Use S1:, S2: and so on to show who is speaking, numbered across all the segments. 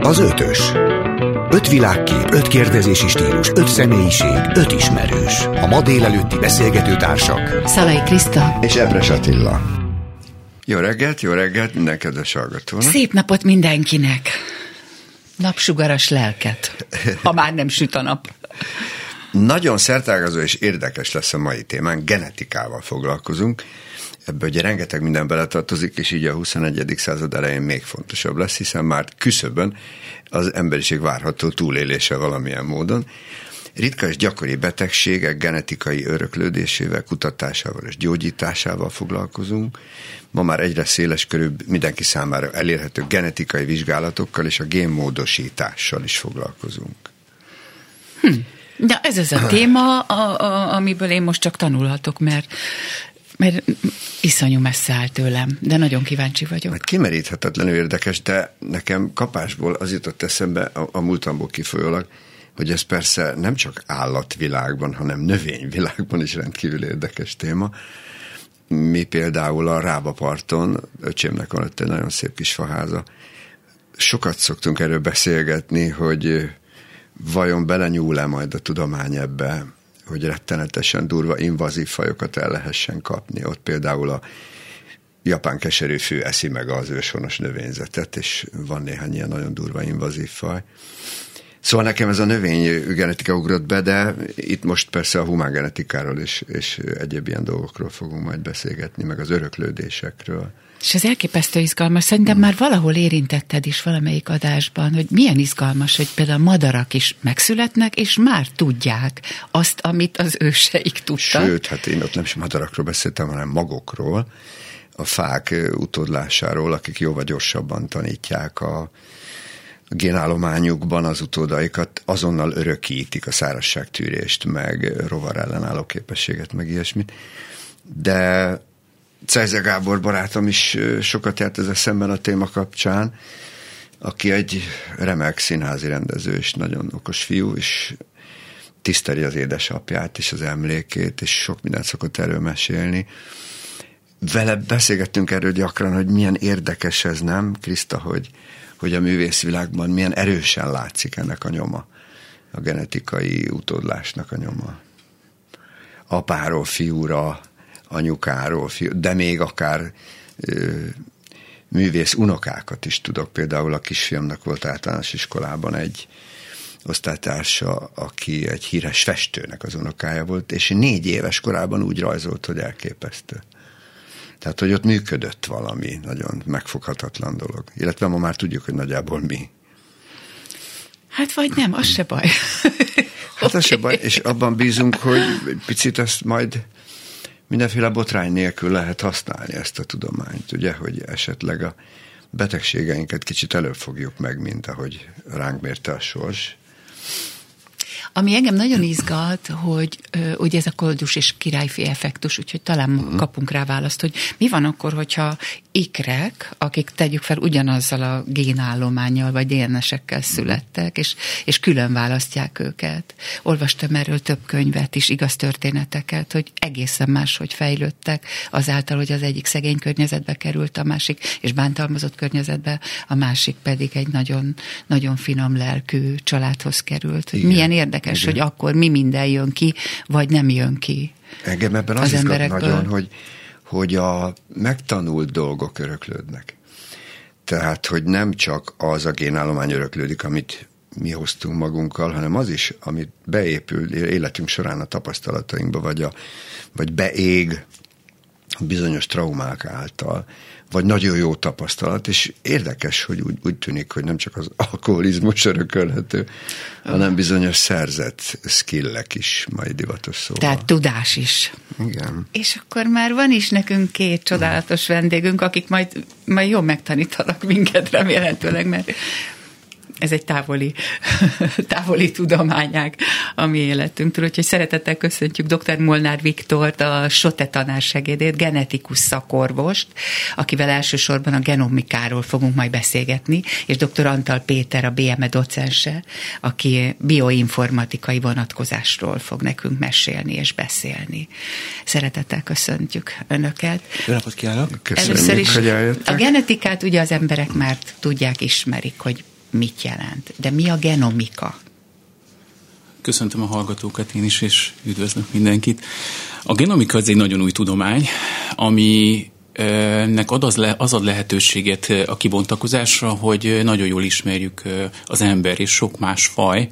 S1: Az ötös. Öt világkép, öt kérdezési stílus, öt személyiség, öt ismerős. A ma délelőtti beszélgető társak.
S2: Szalai Kriszta.
S3: És Epres Attila.
S4: Jó reggelt, jó reggelt minden kedves hallgatónak.
S2: Szép napot mindenkinek. Napsugaras lelket, ha már nem süt a nap.
S4: Nagyon szertágazó és érdekes lesz a mai témán, genetikával foglalkozunk. Ebből ugye rengeteg minden beletartozik, és így a 21. század elején még fontosabb lesz, hiszen már küszöbön az emberiség várható túlélése valamilyen módon. Ritka és gyakori betegségek genetikai öröklődésével, kutatásával és gyógyításával foglalkozunk. Ma már egyre széles körül mindenki számára elérhető genetikai vizsgálatokkal és a génmódosítással is foglalkozunk.
S2: Hm. De ez az a téma, a, a, amiből én most csak tanulhatok, mert mert iszonyú messze áll tőlem, de nagyon kíváncsi vagyok.
S4: Hát kimeríthetetlenül érdekes, de nekem kapásból az jutott eszembe a, a múltamból kifolyólag, hogy ez persze nem csak állatvilágban, hanem növényvilágban is rendkívül érdekes téma. Mi például a Rábaparton, öcsémnek van ott egy nagyon szép kis faháza, sokat szoktunk erről beszélgetni, hogy vajon belenyúl-e majd a tudomány ebbe, hogy rettenetesen durva invazív fajokat el lehessen kapni. Ott például a japán keserűfű eszi meg az őshonos növényzetet, és van néhány ilyen nagyon durva invazív faj. Szóval nekem ez a növény genetika ugrott be, de itt most persze a humán genetikáról és, és egyéb ilyen dolgokról fogunk majd beszélgetni, meg az öröklődésekről.
S2: És ez elképesztő izgalmas. Szerintem hmm. már valahol érintetted is valamelyik adásban, hogy milyen izgalmas, hogy például a madarak is megszületnek, és már tudják azt, amit az őseik tudtak.
S4: Sőt, hát én ott nem is madarakról beszéltem, hanem magokról, a fák utódlásáról, akik jóval gyorsabban tanítják a, génállományukban az utódaikat azonnal örökítik a szárazságtűrést, meg rovar ellenálló képességet, meg ilyesmit. De Cejze Gábor barátom is sokat járt ezzel szemben a téma kapcsán, aki egy remek színházi rendező, és nagyon okos fiú, és tiszteli az édesapját és az emlékét, és sok mindent szokott erről mesélni. Vele beszélgettünk erről gyakran, hogy milyen érdekes ez, nem, Kriszta, hogy, hogy a művészvilágban milyen erősen látszik ennek a nyoma, a genetikai utódlásnak a nyoma. Apáról fiúra, anyukáról, de még akár művész unokákat is tudok. Például a kisfiamnak volt általános iskolában egy osztálytársa, aki egy híres festőnek az unokája volt, és négy éves korában úgy rajzolt, hogy elképesztő. Tehát, hogy ott működött valami nagyon megfoghatatlan dolog. Illetve ma már tudjuk, hogy nagyjából mi.
S2: Hát vagy nem, az se baj.
S4: Hát az se baj, és abban bízunk, hogy picit ezt majd mindenféle botrány nélkül lehet használni ezt a tudományt, ugye, hogy esetleg a betegségeinket kicsit előbb fogjuk meg, mint ahogy ránk mérte a sors,
S2: ami engem nagyon izgat, hogy ugye ez a koldus és királyfi effektus, úgyhogy talán uh-huh. kapunk rá választ, hogy mi van akkor, hogyha ikrek, akik tegyük fel ugyanazzal a génállományjal vagy DNS-ekkel születtek, és, és külön választják őket. Olvastam erről több könyvet is, igaz történeteket, hogy egészen máshogy fejlődtek, azáltal, hogy az egyik szegény környezetbe került, a másik, és bántalmazott környezetbe, a másik pedig egy nagyon, nagyon finom lelkű családhoz került. Igen. Milyen érdekes, Igen. hogy akkor mi minden jön ki, vagy nem jön ki.
S4: Engem ebben az, az emberekből. nagyon, hogy hogy a megtanult dolgok öröklődnek. Tehát, hogy nem csak az a génállomány öröklődik, amit mi hoztunk magunkkal, hanem az is, amit beépül életünk során a tapasztalatainkba, vagy, a, vagy beég bizonyos traumák által, vagy nagyon jó tapasztalat, és érdekes, hogy úgy, úgy tűnik, hogy nem csak az alkoholizmus örökölhető, hanem bizonyos szerzett skillek is majd divatos szóval.
S2: Tehát tudás is.
S4: Igen.
S2: És akkor már van is nekünk két csodálatos vendégünk, akik majd, majd jól megtanítanak minket remélhetőleg, mert ez egy távoli, távoli tudományág a mi életünktől. Úgyhogy szeretettel köszöntjük dr. Molnár Viktort, a SOTE tanársegédét, genetikus szakorvost, akivel elsősorban a genomikáról fogunk majd beszélgetni, és dr. Antal Péter, a BME docense, aki bioinformatikai vonatkozásról fog nekünk mesélni és beszélni. Szeretettel köszöntjük Önöket.
S3: Jó napot kívánok!
S4: Köszönjük, Először is
S2: a genetikát ugye az emberek már tudják, ismerik, hogy mit jelent. De mi a genomika?
S3: Köszöntöm a hallgatókat én is, és üdvözlök mindenkit. A genomika az egy nagyon új tudomány, ami nek ad az, le, az ad lehetőséget a kibontakozásra, hogy nagyon jól ismerjük az ember és sok más faj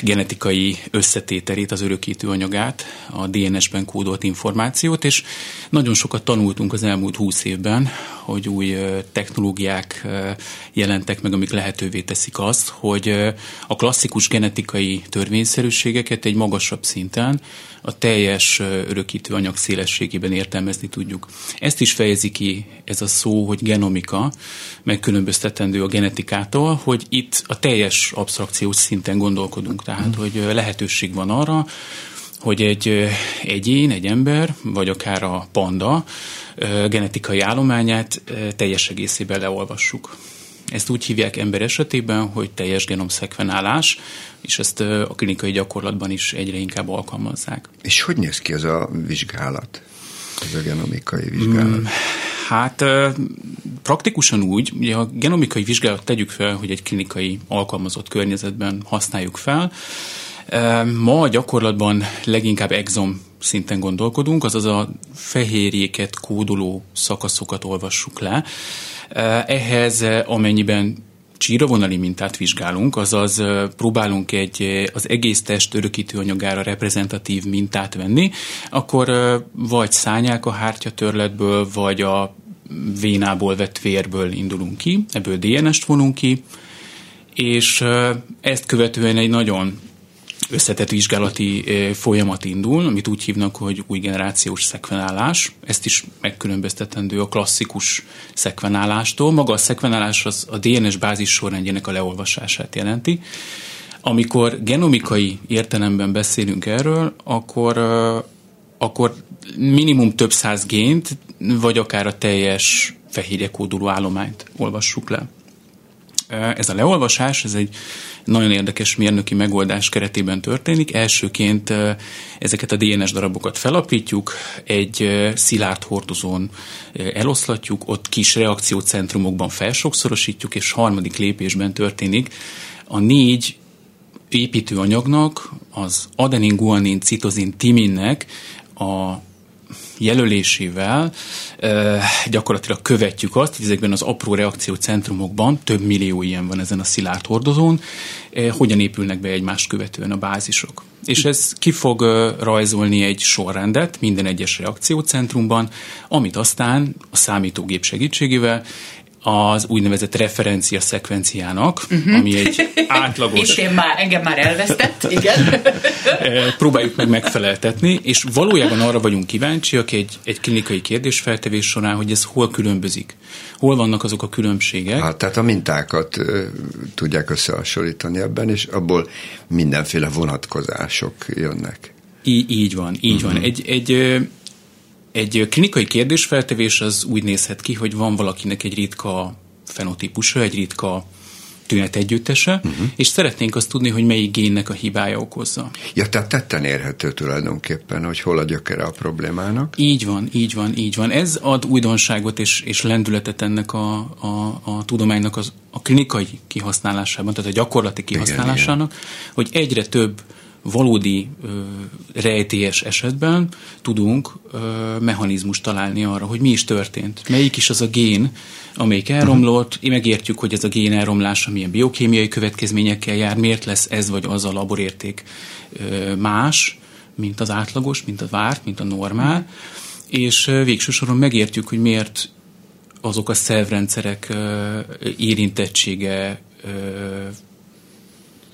S3: genetikai összetételét, az örökítő anyagát, a DNS-ben kódolt információt, és nagyon sokat tanultunk az elmúlt húsz évben, hogy új technológiák jelentek meg, amik lehetővé teszik azt, hogy a klasszikus genetikai törvényszerűségeket egy magasabb szinten a teljes örökítő anyag szélességében értelmezni tudjuk. Ezt is fejezi ki ez a szó, hogy genomika, megkülönböztetendő a genetikától, hogy itt a teljes absztrakciós szinten gondolkodunk, tehát hogy lehetőség van arra, hogy egy egyén, egy ember, vagy akár a panda genetikai állományát teljes egészében leolvassuk. Ezt úgy hívják ember esetében, hogy teljes genomszekvenálás, és ezt a klinikai gyakorlatban is egyre inkább alkalmazzák.
S4: És hogy néz ki ez a vizsgálat? Ez a genomikai vizsgálat? Hmm,
S3: hát praktikusan úgy, ugye a genomikai vizsgálat tegyük fel, hogy egy klinikai alkalmazott környezetben használjuk fel. Ma a gyakorlatban leginkább exom szinten gondolkodunk, azaz a fehérjéket kódoló szakaszokat olvassuk le. Ehhez amennyiben csíravonali mintát vizsgálunk, azaz próbálunk egy az egész test örökítő anyagára reprezentatív mintát venni, akkor vagy szányák a hártya törletből, vagy a vénából vett vérből indulunk ki, ebből DNS-t vonunk ki, és ezt követően egy nagyon összetett vizsgálati folyamat indul, amit úgy hívnak, hogy új generációs szekvenálás. Ezt is megkülönböztetendő a klasszikus szekvenálástól. Maga a szekvenálás az a DNS bázis sorrendjének a leolvasását jelenti. Amikor genomikai értelemben beszélünk erről, akkor, akkor minimum több száz gént, vagy akár a teljes fehérjekóduló állományt olvassuk le. Ez a leolvasás, ez egy nagyon érdekes mérnöki megoldás keretében történik. Elsőként ezeket a DNS darabokat felapítjuk, egy szilárd hordozón eloszlatjuk, ott kis reakciócentrumokban felsokszorosítjuk, és harmadik lépésben történik a négy építőanyagnak, az adenin, guanin, citozin, timinnek a jelölésével gyakorlatilag követjük azt, hogy ezekben az apró reakciócentrumokban, több millió ilyen van ezen a szilárd hordozón, hogyan épülnek be egymást követően a bázisok. És ez ki fog rajzolni egy sorrendet minden egyes reakciócentrumban, amit aztán a számítógép segítségével az úgynevezett referencia szekvenciának, uh-huh. ami egy átlagos...
S2: Itt én már, engem már elvesztett, igen.
S3: Próbáljuk meg megfeleltetni, és valójában arra vagyunk kíváncsiak egy, egy klinikai kérdésfeltevés során, hogy ez hol különbözik. Hol vannak azok a különbségek?
S4: Hát, tehát a mintákat uh, tudják összehasonlítani ebben, és abból mindenféle vonatkozások jönnek.
S3: Í- így van, így uh-huh. van. Egy, egy egy klinikai kérdésfeltevés az úgy nézhet ki, hogy van valakinek egy ritka fenotípusa, egy ritka tünet együttese, uh-huh. és szeretnénk azt tudni, hogy melyik génnek a hibája okozza.
S4: Ja, tehát tetten érhető tulajdonképpen, hogy hol a gyökere a problémának.
S3: Így van, így van, így van. Ez ad újdonságot és, és lendületet ennek a, a, a tudománynak az, a klinikai kihasználásában, tehát a gyakorlati kihasználásának, igen, igen. hogy egyre több valódi ö, rejtélyes esetben tudunk ö, mechanizmust találni arra, hogy mi is történt. Melyik is az a gén, amelyik elromlott, uh-huh. megértjük, hogy ez a gén elromlása milyen biokémiai következményekkel jár, miért lesz ez vagy az a laborérték ö, más, mint az átlagos, mint a várt, mint a normál, és ö, végső soron megértjük, hogy miért azok a szervrendszerek érintettsége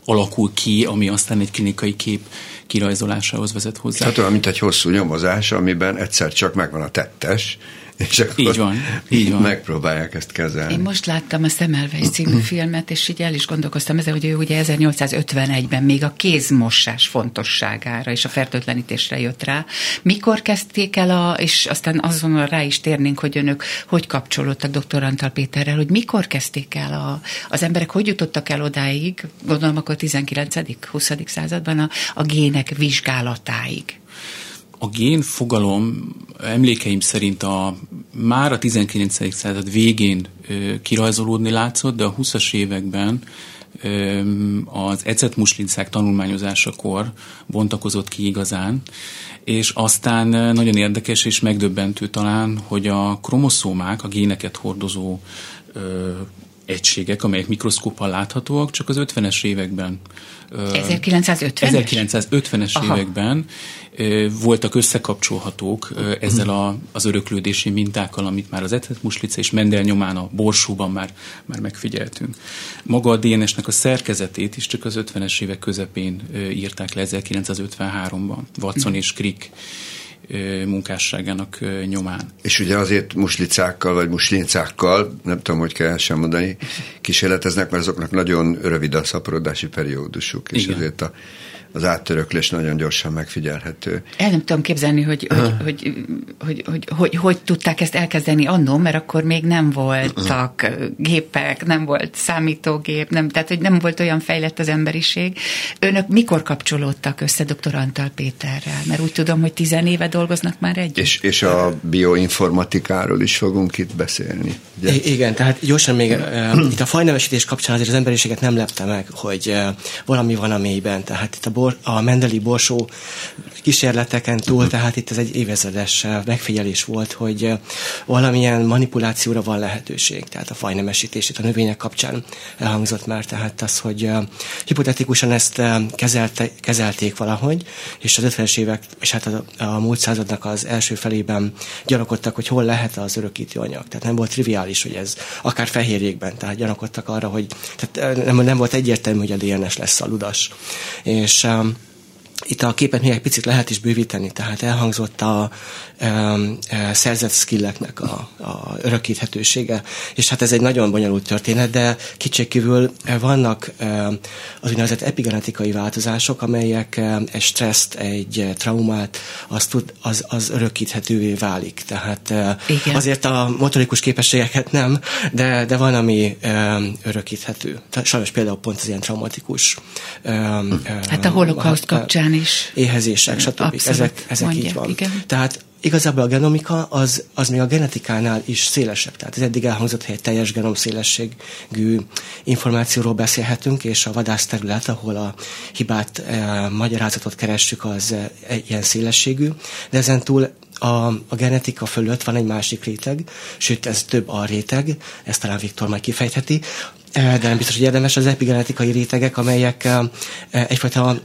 S3: alakul ki, ami aztán egy klinikai kép kirajzolásához vezet hozzá.
S4: Tehát olyan, mint egy hosszú nyomozás, amiben egyszer csak megvan a tettes, és akkor
S3: így van, így van.
S4: megpróbálják ezt kezelni.
S2: Én most láttam a Szemelweis című filmet, és így el is gondolkoztam ezzel, hogy ő ugye 1851-ben még a kézmosás fontosságára és a fertőtlenítésre jött rá. Mikor kezdték el, a, és aztán azonnal rá is térnénk, hogy önök hogy kapcsolódtak dr. Antal Péterrel, hogy mikor kezdték el a, az emberek, hogy jutottak el odáig, gondolom akkor 19.-20. században a, a gének vizsgálatáig.
S3: A gén fogalom emlékeim szerint a, már a 19. század végén ö, kirajzolódni látszott, de a 20-as években ö, az ecetmuslincák tanulmányozásakor bontakozott ki igazán, és aztán nagyon érdekes és megdöbbentő talán, hogy a kromoszómák, a géneket hordozó ö, egységek, amelyek mikroszkóppal láthatóak, csak az 50-es években
S2: 1950-es?
S3: 1950-es években voltak összekapcsolhatók ezzel a, az öröklődési mintákkal, amit már az etetmuslica és Mendel nyomán a borsóban már, már megfigyeltünk. Maga a DNS-nek a szerkezetét is csak az 50-es évek közepén írták le 1953-ban, Watson és Crick munkásságának nyomán.
S4: És ugye azért muslicákkal, vagy muslincákkal, nem tudom, hogy kell sem mondani, kísérleteznek, mert azoknak nagyon rövid a szaporodási periódusuk, és Igen. azért a az áttöröklés nagyon gyorsan megfigyelhető.
S2: El nem tudom képzelni, hogy hogy, hogy, hogy, hogy, hogy, hogy tudták ezt elkezdeni annó, mert akkor még nem voltak gépek, nem volt számítógép, nem, tehát hogy nem volt olyan fejlett az emberiség. Önök mikor kapcsolódtak össze dr. Antal Péterrel? Mert úgy tudom, hogy tizen éve dolgoznak már együtt.
S4: És, és a bioinformatikáról is fogunk itt beszélni.
S5: Ugye? I- igen, tehát gyorsan még uh, itt a fajnevesítés kapcsán azért az emberiséget nem lepte meg, hogy uh, valami van a mélyben. Tehát itt a bor, a Mendeli borsó kísérleteken túl, tehát itt ez egy évezredes megfigyelés volt, hogy valamilyen manipulációra van lehetőség, tehát a fajnemesítés itt a növények kapcsán elhangzott már, tehát az, hogy hipotetikusan ezt kezelte, kezelték valahogy, és az 50-es évek, és hát a, a múlt századnak az első felében gyanakodtak, hogy hol lehet az örökítő anyag. Tehát nem volt triviális, hogy ez akár fehérjékben, tehát gyanakodtak arra, hogy tehát nem, nem volt egyértelmű, hogy a DNS lesz a ludas. És um, itt a képet még egy picit lehet is bővíteni, tehát elhangzott a um, szerzett skilleknek a, a örökíthetősége, és hát ez egy nagyon bonyolult történet, de kicsikívül vannak um, az úgynevezett epigenetikai változások, amelyek um, egy stresszt, egy traumát, az, tud, az, az örökíthetővé válik. Tehát uh, azért a motorikus képességeket nem, de, de van, ami um, örökíthető. Tehát sajnos például pont az ilyen traumatikus. Um,
S2: hát a holokauszt kapcsán is.
S5: Éhezések, stb. Abszolút, ezek, ezek mondják, így van. Igen. Tehát igazából a genomika az, az még a genetikánál is szélesebb. Tehát ez eddig elhangzott, hogy egy teljes genom szélességű információról beszélhetünk, és a vadászterület, ahol a hibát, e, magyarázatot keressük, az e, ilyen szélességű, de ezen túl a, a genetika fölött van egy másik réteg, sőt ez több a réteg, ezt talán Viktor majd kifejtheti, de nem biztos, hogy érdemes az epigenetikai rétegek, amelyek egyfajta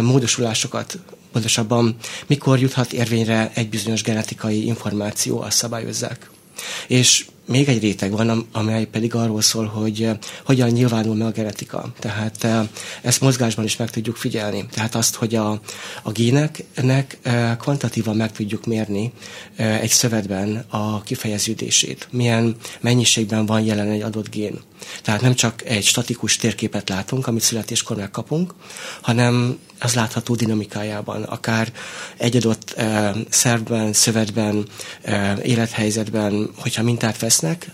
S5: módosulásokat pontosabban mikor juthat érvényre egy bizonyos genetikai információ, azt szabályozzák. És még egy réteg van, amely pedig arról szól, hogy eh, hogyan nyilvánul meg a genetika. Tehát eh, ezt mozgásban is meg tudjuk figyelni. Tehát azt, hogy a, a géneknek eh, kvantatívan meg tudjuk mérni egy szövetben a kifejeződését. Milyen mennyiségben van jelen egy adott gén. Tehát nem csak egy statikus térképet látunk, amit születéskor megkapunk, hanem az látható dinamikájában, akár egy adott uh, szervben, szövetben, uh, élethelyzetben, hogyha mintát vesznek,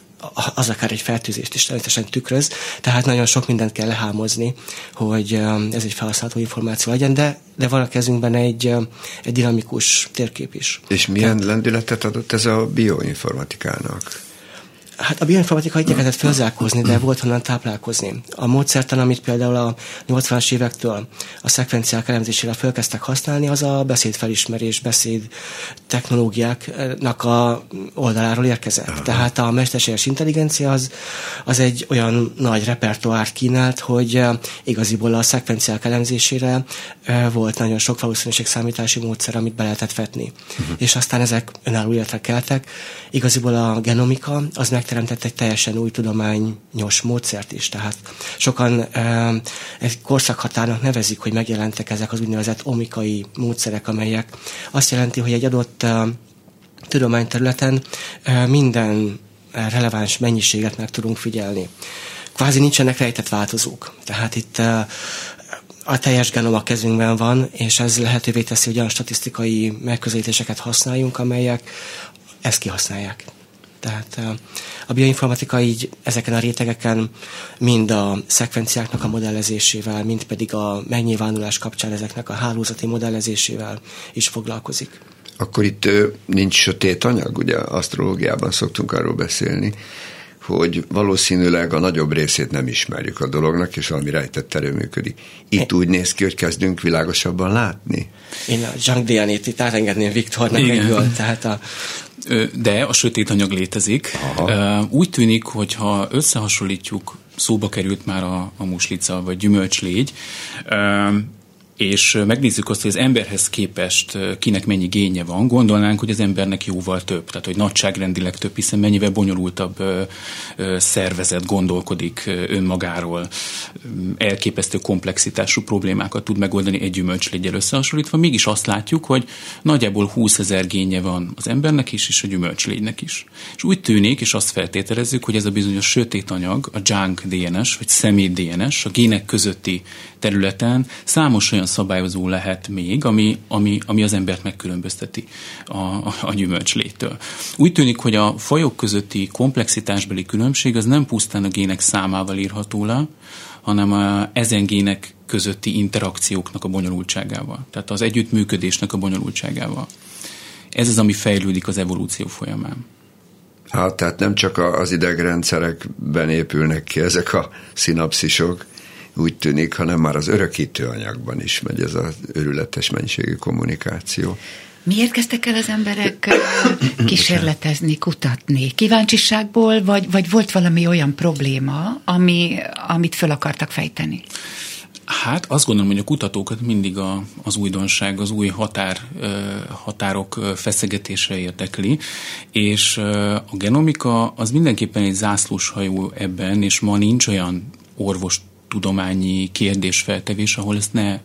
S5: az akár egy fertőzést is természetesen tükröz, tehát nagyon sok mindent kell lehámozni, hogy ez egy felhasználható információ legyen, de, de van a kezünkben egy, egy dinamikus térkép is.
S4: És milyen lendületet adott ez a bioinformatikának?
S5: Hát a bioinformatika igyekezett felzárkózni, de volt honnan táplálkozni. A módszertan, amit például a 80-as évektől a szekvenciák elemzésére felkezdtek használni, az a beszédfelismerés, beszéd technológiáknak a oldaláról érkezett. Aha. Tehát a mesterséges intelligencia az, az egy olyan nagy repertoárt kínált, hogy eh, igaziból a szekvenciák elemzésére eh, volt nagyon sok valószínűségszámítási módszer, amit be lehetett vetni. Uh-huh. És aztán ezek önálló életre keltek. Igaziból a genomika az meg megteremtett egy teljesen új tudományos módszert is. Tehát sokan egy korszakhatárnak nevezik, hogy megjelentek ezek az úgynevezett omikai módszerek, amelyek azt jelenti, hogy egy adott tudományterületen minden releváns mennyiséget meg tudunk figyelni. Kvázi nincsenek rejtett változók. Tehát itt a teljes genom a kezünkben van, és ez lehetővé teszi, hogy olyan statisztikai megközelítéseket használjunk, amelyek ezt kihasználják. Tehát a bioinformatika így ezeken a rétegeken mind a szekvenciáknak a modellezésével, mind pedig a megnyilvánulás kapcsán ezeknek a hálózati modellezésével is foglalkozik.
S4: Akkor itt nincs sötét anyag, ugye asztrológiában szoktunk arról beszélni, hogy valószínűleg a nagyobb részét nem ismerjük a dolognak, és valami rejtett erő működik. Itt é. úgy néz ki, hogy kezdünk világosabban látni.
S5: Én a Jean Dianét itt átengedném Viktornak egyből, tehát a,
S3: de a sötét anyag létezik. Aha. Úgy tűnik, hogy ha összehasonlítjuk, szóba került már a, a muslica vagy gyümölcslégy, és megnézzük azt, hogy az emberhez képest kinek mennyi génye van, gondolnánk, hogy az embernek jóval több, tehát hogy nagyságrendileg több, hiszen mennyivel bonyolultabb szervezet gondolkodik önmagáról, elképesztő komplexitású problémákat tud megoldani egy gyümölcslégyel összehasonlítva, mégis azt látjuk, hogy nagyjából 20 ezer génye van az embernek is, és a gyümölcslégynek is. És úgy tűnik, és azt feltételezzük, hogy ez a bizonyos sötét anyag, a junk DNS, vagy személy DNS, a gének közötti területen számos olyan szabályozó lehet még, ami, ami, ami az embert megkülönbözteti a, a, gyümölcslétől. Úgy tűnik, hogy a fajok közötti komplexitásbeli különbség az nem pusztán a gének számával írható le, hanem a, ezen gének közötti interakcióknak a bonyolultságával, tehát az együttműködésnek a bonyolultságával. Ez az, ami fejlődik az evolúció folyamán.
S4: Hát, tehát nem csak az idegrendszerekben épülnek ki ezek a szinapszisok, úgy tűnik, hanem már az örökítő anyagban is megy ez az örületes mennyiségű kommunikáció.
S2: Miért kezdtek el az emberek kísérletezni, kutatni? Kíváncsiságból, vagy, vagy volt valami olyan probléma, ami, amit föl akartak fejteni?
S3: Hát azt gondolom, hogy a kutatókat mindig a, az újdonság, az új határ, határok feszegetése érdekli, és a genomika az mindenképpen egy zászlóshajó ebben, és ma nincs olyan orvos tudományi kérdésfeltevés, ahol ezt ne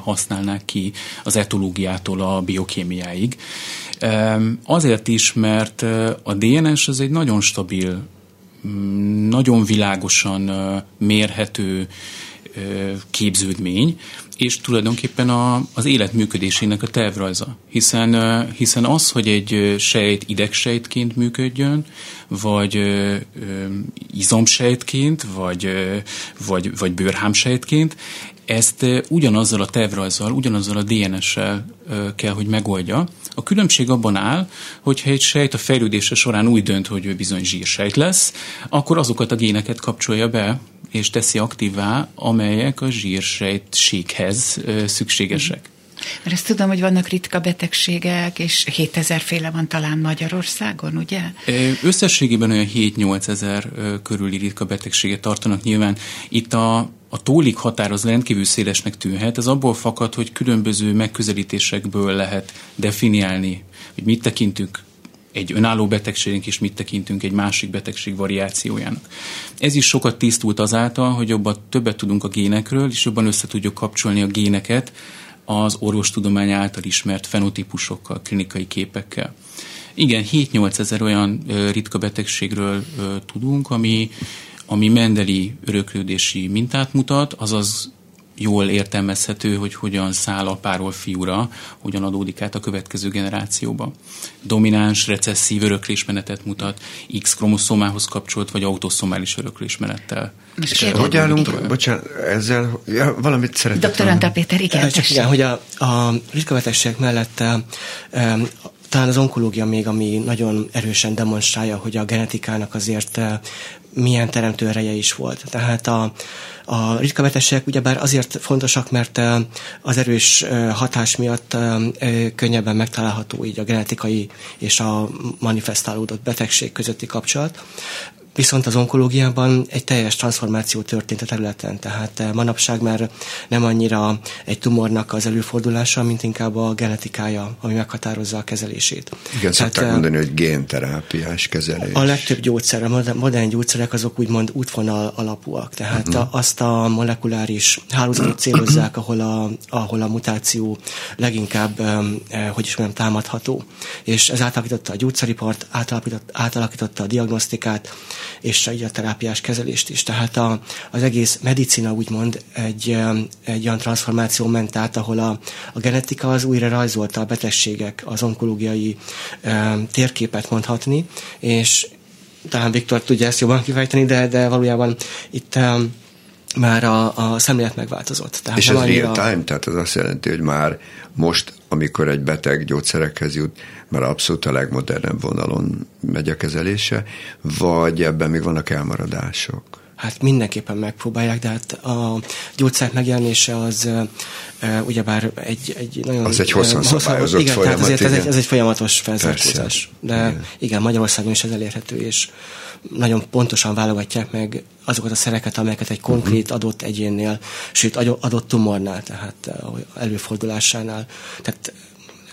S3: használnák ki az etológiától a biokémiáig. Azért is, mert a DNS az egy nagyon stabil, nagyon világosan mérhető képződmény, és tulajdonképpen a, az élet működésének a tervrajza. Hiszen, hiszen az, hogy egy sejt idegsejtként működjön, vagy ö, izomsejtként, vagy, vagy, vagy bőrhámsejtként, ezt ugyanazzal a tervrajzzal, ugyanazzal a DNS-sel kell, hogy megoldja. A különbség abban áll, hogyha egy sejt a fejlődése során úgy dönt, hogy ő bizony zsírsejt lesz, akkor azokat a géneket kapcsolja be, és teszi aktívá, amelyek a zsírsejtséghez szükségesek.
S2: Mert ezt tudom, hogy vannak ritka betegségek, és 7000 féle van talán Magyarországon, ugye?
S3: Összességében olyan 7-8 ezer körüli ritka betegséget tartanak nyilván. Itt a, a tólik határ az rendkívül szélesnek tűnhet. Ez abból fakad, hogy különböző megközelítésekből lehet definiálni, hogy mit tekintünk egy önálló betegségünk, és mit tekintünk egy másik betegség variációjának. Ez is sokat tisztult azáltal, hogy jobban többet tudunk a génekről, és jobban össze tudjuk kapcsolni a géneket az orvostudomány által ismert fenotípusokkal, klinikai képekkel. Igen, 7-8 ezer olyan ritka betegségről tudunk, ami, ami mendeli öröklődési mintát mutat, azaz jól értelmezhető, hogy hogyan száll apáról fiúra, hogyan adódik át a következő generációba. Domináns, recesszív öröklésmenetet mutat, X kromoszómához kapcsolt, vagy autoszomális öröklésmenettel.
S4: És hogy állunk, bocsánat, ezzel ja, valamit szeretnék.
S2: Dr. Antal Péter, igen.
S5: Csak igen, hogy a, a ritka betegségek mellett um, talán az onkológia még, ami nagyon erősen demonstrálja, hogy a genetikának azért milyen teremtő ereje is volt. Tehát a, a ritka betegségek ugyebár azért fontosak, mert az erős hatás miatt könnyebben megtalálható így a genetikai és a manifestálódott betegség közötti kapcsolat. Viszont az onkológiában egy teljes transformáció történt a területen, tehát eh, manapság már nem annyira egy tumornak az előfordulása, mint inkább a genetikája, ami meghatározza a kezelését.
S4: Igen, tehát, szokták eh, mondani, hogy génterápiás kezelés.
S5: A legtöbb gyógyszer, a modern gyógyszerek azok úgymond útvonal alapúak, tehát uh-huh. azt a molekuláris hálózatot célozzák, ahol a, ahol a mutáció leginkább, eh, hogy is mondjam, támadható. És ez átalakította a gyógyszeripart, átalakította, átalakította a diagnosztikát, és így a terápiás kezelést is. Tehát a, az egész medicina úgymond egy, egy olyan transformáció ment át, ahol a, a genetika az újra rajzolta a betegségek, az onkológiai e, térképet mondhatni, és talán Viktor tudja ezt jobban kifejteni, de, de valójában itt már a, a szemlélet megváltozott.
S4: Tehát És ez annyira... real time, tehát az azt jelenti, hogy már most, amikor egy beteg gyógyszerekhez jut, már abszolút a legmodernebb vonalon megy a kezelése, vagy ebben még vannak elmaradások?
S5: Hát mindenképpen megpróbálják, de hát a gyógyszer megjelenése az ugyebár egy, egy nagyon...
S4: Az egy hosszan szabályozott
S5: igen,
S4: folyamat.
S5: Tehát ezért ez egy, ez egy folyamatos felzárkózás. De igen. igen, Magyarországon is ez elérhető, és nagyon pontosan válogatják meg azokat a szereket, amelyeket egy konkrét mhm. adott egyénnél, sőt adott tumornál, tehát előfordulásánál. Tehát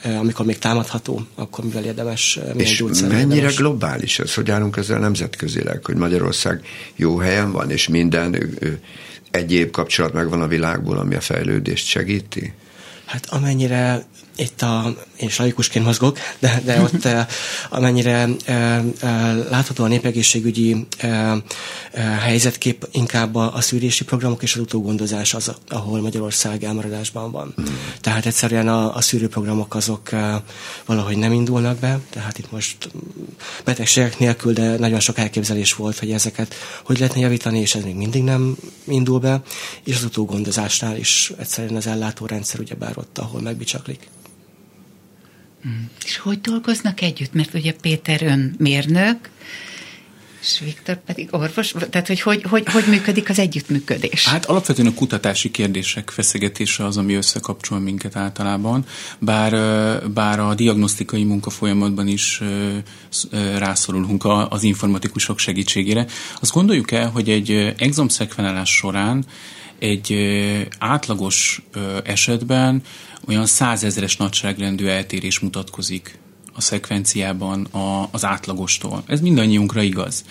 S5: amikor még támadható, akkor mivel érdemes
S4: És mennyire érdemes. globális ez? Hogy állunk ezzel nemzetközileg, hogy Magyarország jó helyen van, és minden egyéb kapcsolat megvan a világból, ami a fejlődést segíti?
S5: Hát amennyire itt a, én is laikusként mozgok, de, de ott amennyire látható a népegészségügyi helyzetkép inkább a, a szűrési programok és az utógondozás az, ahol Magyarország elmaradásban van. Mm. Tehát egyszerűen a, a szűrőprogramok azok valahogy nem indulnak be, tehát itt most betegségek nélkül, de nagyon sok elképzelés volt, hogy ezeket hogy lehetne javítani, és ez még mindig nem indul be, és az utógondozásnál is egyszerűen az ellátórendszer ugyebár ott, ahol megbicsaklik.
S2: Mm. És hogy dolgoznak együtt? Mert ugye Péter ön mérnök, és Viktor pedig orvos, tehát hogy hogy, hogy, hogy működik az együttműködés?
S3: Hát alapvetően a kutatási kérdések feszegetése az, ami összekapcsol minket általában, bár, bár a diagnosztikai munka folyamatban is rászorulunk az informatikusok segítségére. Azt gondoljuk el, hogy egy exomszekvenálás során egy átlagos esetben olyan százezeres nagyságrendű eltérés mutatkozik a szekvenciában a, az átlagostól. Ez mindannyiunkra igaz.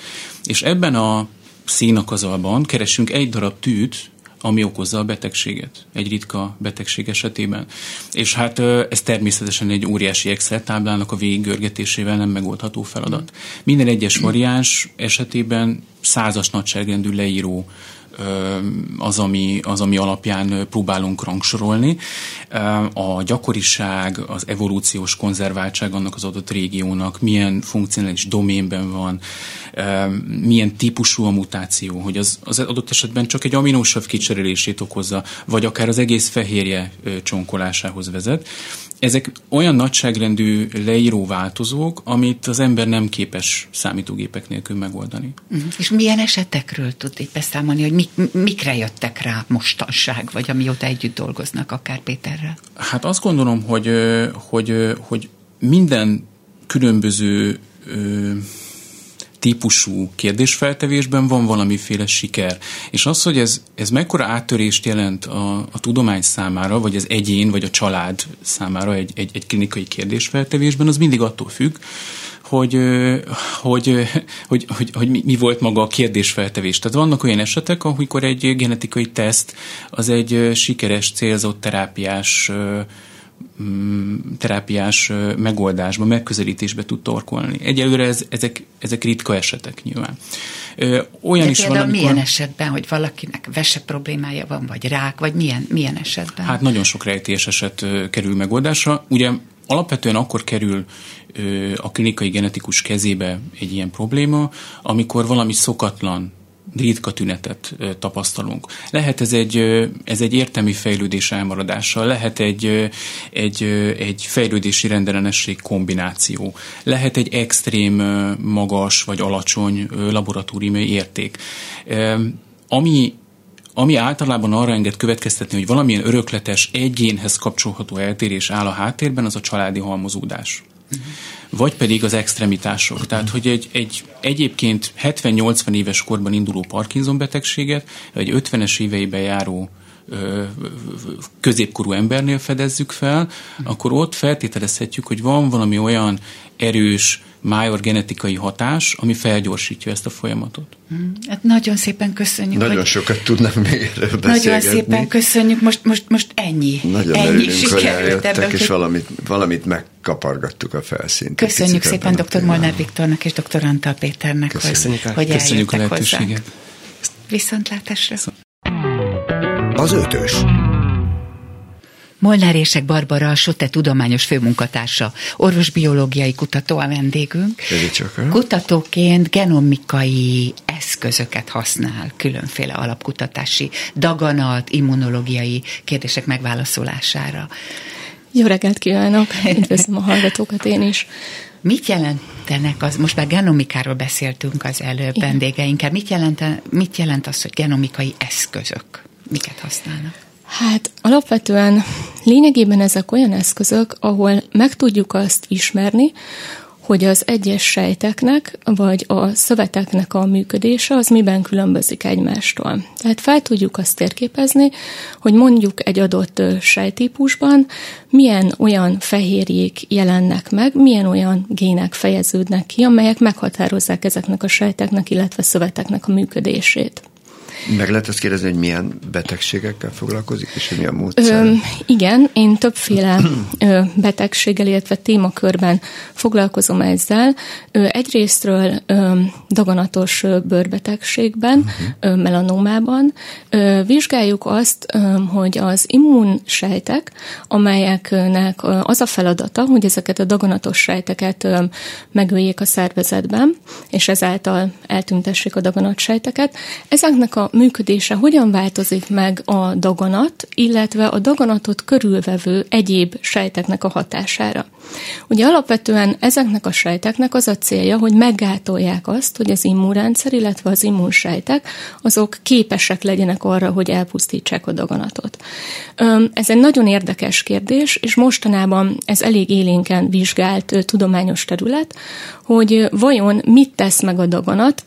S3: És ebben a színakazalban keresünk egy darab tűt, ami okozza a betegséget, egy ritka betegség esetében. És hát ez természetesen egy óriási Excel táblának a végiggörgetésével nem megoldható feladat. Minden egyes variáns esetében százas nagyságrendű leíró az ami, az, ami alapján próbálunk rangsorolni. A gyakoriság, az evolúciós konzerváltság annak az adott régiónak, milyen funkcionális doménben van, milyen típusú a mutáció, hogy az, az adott esetben csak egy aminósav kicserélését okozza, vagy akár az egész fehérje csonkolásához vezet. Ezek olyan nagyságrendű leíró változók, amit az ember nem képes számítógépek nélkül megoldani.
S2: Uh-huh. És milyen esetekről tud itt beszámolni, hogy mik, mikre jöttek rá mostanság, vagy amióta együtt dolgoznak akár Péterrel?
S3: Hát azt gondolom, hogy, hogy, hogy minden különböző típusú kérdésfeltevésben van valamiféle siker. És az, hogy ez, ez mekkora áttörést jelent a, a tudomány számára, vagy az egyén, vagy a család számára egy, egy, egy klinikai kérdésfeltevésben, az mindig attól függ, hogy, hogy, hogy, hogy, hogy mi volt maga a kérdésfeltevés. Tehát vannak olyan esetek, amikor egy genetikai teszt az egy sikeres, célzott terápiás terápiás megoldásba, megközelítésbe tud torkolni. Egyelőre ez, ezek, ezek ritka esetek nyilván.
S2: Olyan De is van, amikor... milyen esetben, hogy valakinek vese problémája van, vagy rák, vagy milyen, milyen esetben?
S3: Hát nagyon sok rejtés eset kerül megoldásra. Ugye alapvetően akkor kerül a klinikai genetikus kezébe egy ilyen probléma, amikor valami szokatlan ritka tünetet tapasztalunk. Lehet ez egy, ez egy értelmi fejlődés elmaradása, lehet egy, egy, egy fejlődési rendellenesség kombináció, lehet egy extrém magas vagy alacsony laboratóriumi érték. Ami ami általában arra enged következtetni, hogy valamilyen örökletes, egyénhez kapcsolható eltérés áll a háttérben, az a családi halmozódás. Vagy pedig az extremitások. Tehát, hogy egy, egy egyébként 70-80 éves korban induló Parkinson betegséget, egy 50-es éveiben járó középkorú embernél fedezzük fel, akkor ott feltételezhetjük, hogy van valami olyan erős májor genetikai hatás, ami felgyorsítja ezt a folyamatot.
S2: Hmm. Hát nagyon szépen köszönjük.
S4: Nagyon hogy... sokat tudnám még erről Nagyon
S2: szépen köszönjük, most, most, most ennyi.
S4: Nagyon ennyi örülünk, hogy eljöttek, ebből, és hogy... valamit, valamit megkapargattuk a felszínt.
S2: Köszönjük szépen dr. Molnár Viktornak és dr. Antal Péternek, köszönjük hogy, hogy köszönjük a lehetőséget. Viszontlátásra.
S1: Az ötös.
S2: Molnár Ések Barbara, a SOTE tudományos főmunkatársa, orvosbiológiai kutató a vendégünk. Kutatóként genomikai eszközöket használ különféle alapkutatási daganat, immunológiai kérdések megválaszolására.
S6: Jó reggelt kívánok! Üdvözlöm a hallgatókat én is.
S2: Mit jelentenek az, most már genomikáról beszéltünk az előbb Igen. vendégeinkkel, mit jelent, mit jelent az, hogy genomikai eszközök? Miket használnak?
S6: Hát alapvetően lényegében ezek olyan eszközök, ahol meg tudjuk azt ismerni, hogy az egyes sejteknek, vagy a szöveteknek a működése az miben különbözik egymástól. Tehát fel tudjuk azt térképezni, hogy mondjuk egy adott sejtípusban milyen olyan fehérjék jelennek meg, milyen olyan gének fejeződnek ki, amelyek meghatározzák ezeknek a sejteknek, illetve szöveteknek a működését.
S4: Meg lehet ezt kérdezni, hogy milyen betegségekkel foglalkozik, és hogy mi a módszer?
S6: Ö, igen, én többféle ö, betegséggel, illetve témakörben foglalkozom ezzel. Ö, egyrésztről ö, daganatos ö, bőrbetegségben, uh-huh. ö, melanómában ö, vizsgáljuk azt, ö, hogy az immunsejtek, amelyeknek az a feladata, hogy ezeket a daganatos sejteket ö, megöljék a szervezetben, és ezáltal eltüntessék a daganatsejteket, ezeknek a működése hogyan változik meg a daganat, illetve a daganatot körülvevő egyéb sejteknek a hatására. Ugye alapvetően ezeknek a sejteknek az a célja, hogy meggátolják azt, hogy az immunrendszer, illetve az immunsejtek, azok képesek legyenek arra, hogy elpusztítsák a daganatot. Ez egy nagyon érdekes kérdés, és mostanában ez elég élénken vizsgált tudományos terület, hogy vajon mit tesz meg a daganat,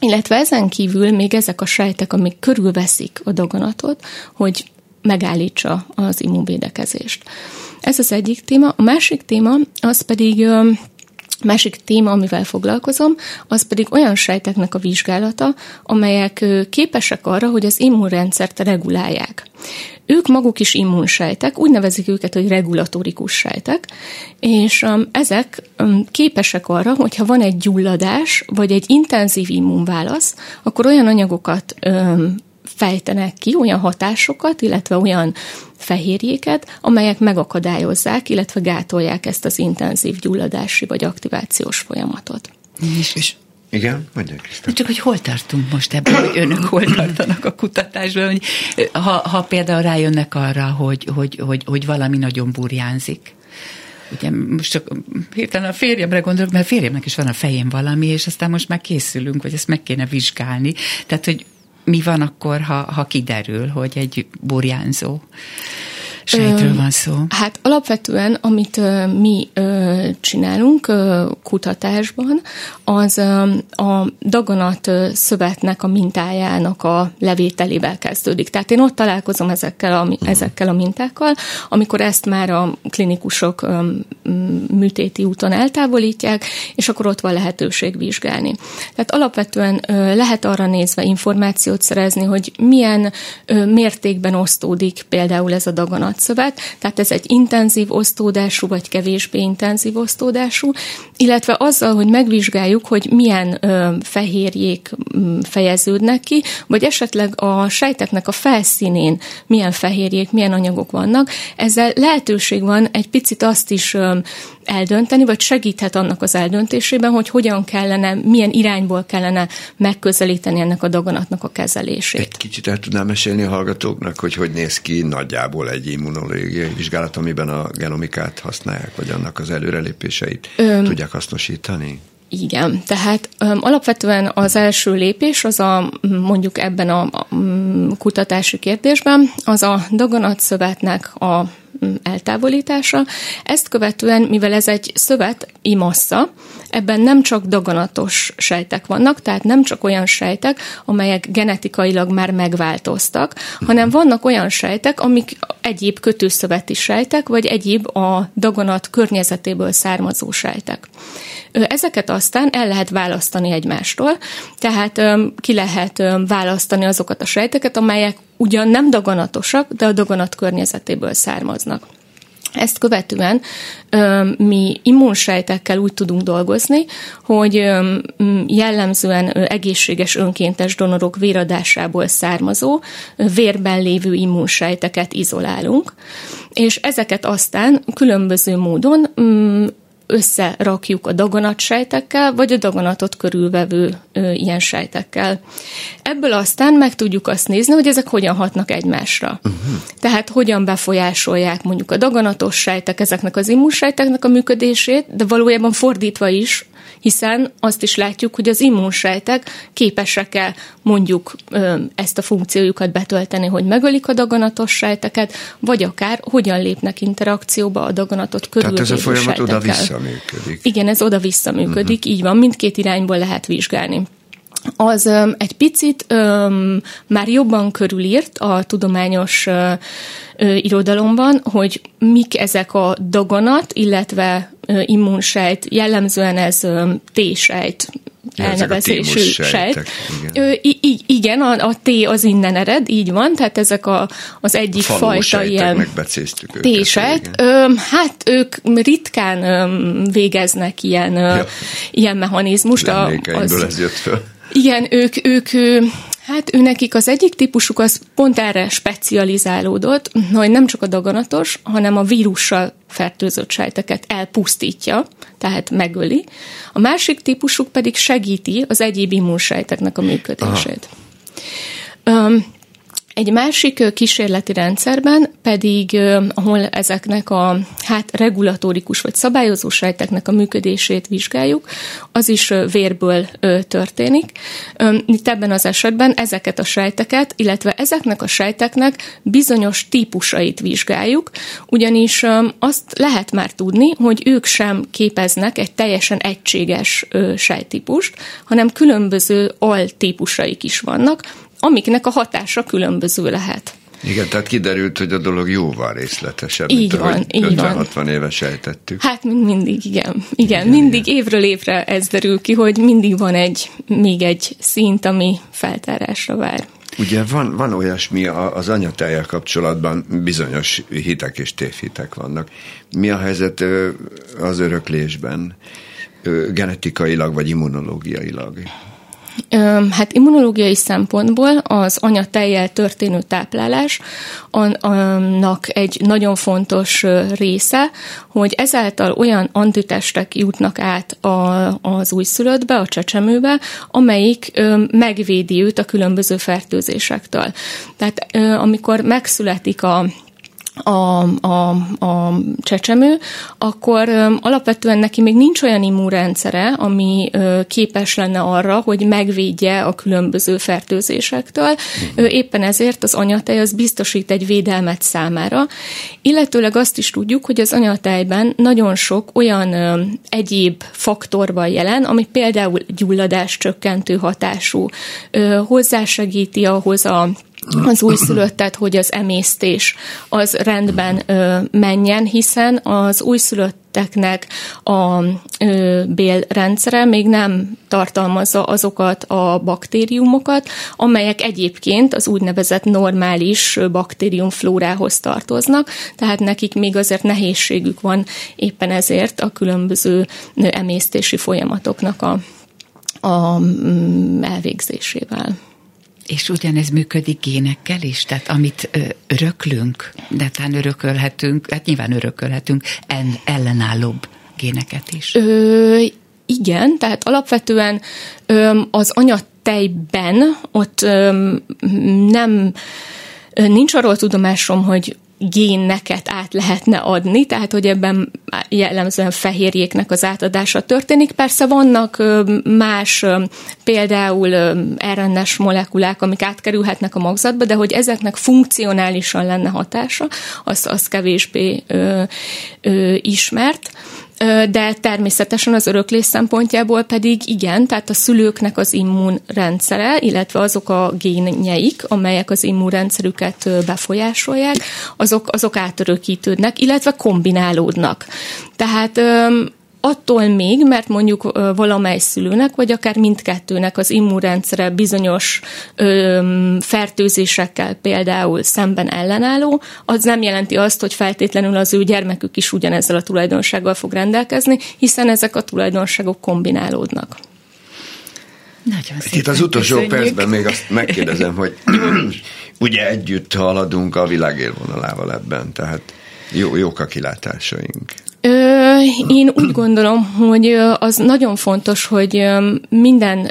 S6: illetve ezen kívül még ezek a sejtek, amik körülveszik a daganatot, hogy megállítsa az immunvédekezést. Ez az egyik téma. A másik téma az pedig másik téma, amivel foglalkozom, az pedig olyan sejteknek a vizsgálata, amelyek képesek arra, hogy az immunrendszert regulálják. Ők maguk is immunsejtek, úgy nevezik őket, hogy regulatórikus sejtek, és um, ezek képesek arra, hogyha van egy gyulladás, vagy egy intenzív immunválasz, akkor olyan anyagokat fejtenek ki, olyan hatásokat, illetve olyan fehérjéket, amelyek megakadályozzák, illetve gátolják ezt az intenzív gyulladási vagy aktivációs folyamatot.
S2: És, és
S4: igen, mondják Krisztán.
S2: Csak hogy hol tartunk most ebben, hogy önök hol tartanak a kutatásban, hogy ha, ha például rájönnek arra, hogy, hogy, hogy, hogy valami nagyon burjánzik. Ugye most csak hirtelen a férjemre gondolok, mert a férjemnek is van a fején valami, és aztán most már készülünk, hogy ezt meg kéne vizsgálni. Tehát, hogy mi van akkor, ha, ha kiderül, hogy egy burjánzó sejtről van szó?
S6: Hát alapvetően, amit mi csinálunk kutatásban, az a daganat szövetnek a mintájának a levételével kezdődik. Tehát én ott találkozom ezekkel a, mhm. ezekkel a mintákkal, amikor ezt már a klinikusok műtéti úton eltávolítják, és akkor ott van lehetőség vizsgálni. Tehát alapvetően lehet arra nézve információt szerezni, hogy milyen mértékben osztódik például ez a daganat szövet, tehát ez egy intenzív osztódású, vagy kevésbé intenzív osztódású, illetve azzal, hogy megvizsgáljuk, hogy milyen ö, fehérjék fejeződnek ki, vagy esetleg a sejteknek a felszínén milyen fehérjék, milyen anyagok vannak, ezzel lehetőség van egy picit azt is ö, eldönteni, vagy segíthet annak az eldöntésében, hogy hogyan kellene, milyen irányból kellene megközelíteni ennek a daganatnak a kezelését.
S4: Egy kicsit el tudnám mesélni a hallgatóknak, hogy hogy néz ki nagyjából egy immunológiai vizsgálat, amiben a genomikát használják, vagy annak az előrelépéseit Öm, tudják hasznosítani?
S6: Igen, tehát um, alapvetően az első lépés az a mondjuk ebben a, a kutatási kérdésben az a daganatszövetnek a eltávolítása. Ezt követően, mivel ez egy szövet imassa, ebben nem csak daganatos sejtek vannak, tehát nem csak olyan sejtek, amelyek genetikailag már megváltoztak, hanem vannak olyan sejtek, amik egyéb kötőszöveti sejtek, vagy egyéb a daganat környezetéből származó sejtek. Ezeket aztán el lehet választani egymástól, tehát ki lehet választani azokat a sejteket, amelyek ugyan nem daganatosak, de a daganat környezetéből származnak. Ezt követően mi immunsejtekkel úgy tudunk dolgozni, hogy jellemzően egészséges önkéntes donorok véradásából származó, vérben lévő immunsejteket izolálunk, és ezeket aztán különböző módon összerakjuk a daganatsejtekkel, vagy a daganatot körülvevő ö, ilyen sejtekkel. Ebből aztán meg tudjuk azt nézni, hogy ezek hogyan hatnak egymásra. Uh-huh. Tehát hogyan befolyásolják mondjuk a daganatos sejtek ezeknek az immunsejteknek a működését, de valójában fordítva is hiszen azt is látjuk, hogy az immunsejtek képesek-e mondjuk ezt a funkciójukat betölteni, hogy megölik a daganatos sejteket, vagy akár hogyan lépnek interakcióba a daganatot körül.
S4: Tehát ez a folyamat oda-vissza működik.
S6: Igen, ez oda-vissza működik, uh-huh. így van, mindkét irányból lehet vizsgálni az egy picit um, már jobban körülírt a tudományos uh, irodalomban, hogy mik ezek a daganat, illetve uh, immunsejt, jellemzően ez um, T-sejt, elnevezésű sejt. Igen, I- igen a, a T az innen ered, így van, tehát ezek a, az egyik Faló fajta ilyen T-sejt. Hát ők ritkán ö, végeznek ilyen, ja. ilyen mechanizmust.
S4: A, az, ez jött föl.
S6: Igen, ők, ők Hát ő nekik az egyik típusuk az pont erre specializálódott, hogy nem csak a daganatos, hanem a vírussal fertőzött sejteket elpusztítja, tehát megöli. A másik típusuk pedig segíti az egyéb immunsejteknek a működését. Aha. Um, egy másik kísérleti rendszerben pedig, ahol ezeknek a hát regulatórikus vagy szabályozó sejteknek a működését vizsgáljuk, az is vérből történik. Itt ebben az esetben ezeket a sejteket, illetve ezeknek a sejteknek bizonyos típusait vizsgáljuk, ugyanis azt lehet már tudni, hogy ők sem képeznek egy teljesen egységes sejtípust, hanem különböző altípusaik is vannak, amiknek a hatása különböző lehet.
S4: Igen, tehát kiderült, hogy a dolog jóval részletesebb,
S6: így mint van, így
S4: 50-60 van. éve sejtettük.
S6: Hát mindig, igen. Igen, igen mindig igen. évről évre ez derül ki, hogy mindig van egy, még egy szint, ami feltárásra vár.
S4: Ugye van, van olyasmi az anyatájjal kapcsolatban, bizonyos hitek és tévhitek vannak. Mi a helyzet az öröklésben, genetikailag vagy immunológiailag?
S6: Hát immunológiai szempontból az anyatejjel történő táplálás annak egy nagyon fontos része, hogy ezáltal olyan antitestek jutnak át a, az újszülöttbe, a csecsemőbe, amelyik megvédi őt a különböző fertőzésektől. Tehát amikor megszületik a a, a, a csecsemő, akkor alapvetően neki még nincs olyan immunrendszere, ami képes lenne arra, hogy megvédje a különböző fertőzésektől. Éppen ezért az anyatej az biztosít egy védelmet számára. Illetőleg azt is tudjuk, hogy az anyatejben nagyon sok olyan egyéb faktor van jelen, ami például gyulladás csökkentő hatású, ö, hozzásegíti ahhoz a az újszülöttet, hogy az emésztés az rendben ö, menjen, hiszen az újszülötteknek a ö, bélrendszere még nem tartalmazza azokat a baktériumokat, amelyek egyébként az úgynevezett normális baktériumflórához tartoznak, tehát nekik még azért nehézségük van éppen ezért a különböző emésztési folyamatoknak a, a mm, elvégzésével.
S2: És ugyanez működik génekkel is? Tehát amit ö, öröklünk, de talán örökölhetünk, hát nyilván örökölhetünk en, ellenállóbb géneket is.
S6: Ö, igen, tehát alapvetően ö, az anyatejben ott ö, nem nincs arról tudomásom, hogy géneket át lehetne adni, tehát hogy ebben jellemzően fehérjéknek az átadása történik. Persze vannak más például RNS molekulák, amik átkerülhetnek a magzatba, de hogy ezeknek funkcionálisan lenne hatása, az, az kevésbé ö, ö, ismert de természetesen az öröklés szempontjából pedig igen, tehát a szülőknek az immunrendszere, illetve azok a génjeik, amelyek az immunrendszerüket befolyásolják, azok, azok átörökítődnek, illetve kombinálódnak. Tehát attól még, mert mondjuk valamely szülőnek, vagy akár mindkettőnek az immunrendszere bizonyos ö, fertőzésekkel például szemben ellenálló, az nem jelenti azt, hogy feltétlenül az ő gyermekük is ugyanezzel a tulajdonsággal fog rendelkezni, hiszen ezek a tulajdonságok kombinálódnak.
S2: Nagyon szépen
S4: Itt az utolsó köszönjük. percben még azt megkérdezem, hogy ugye együtt haladunk a világ élvonalával ebben, tehát jó, jók a kilátásaink.
S6: Ö, én úgy gondolom, hogy az nagyon fontos, hogy minden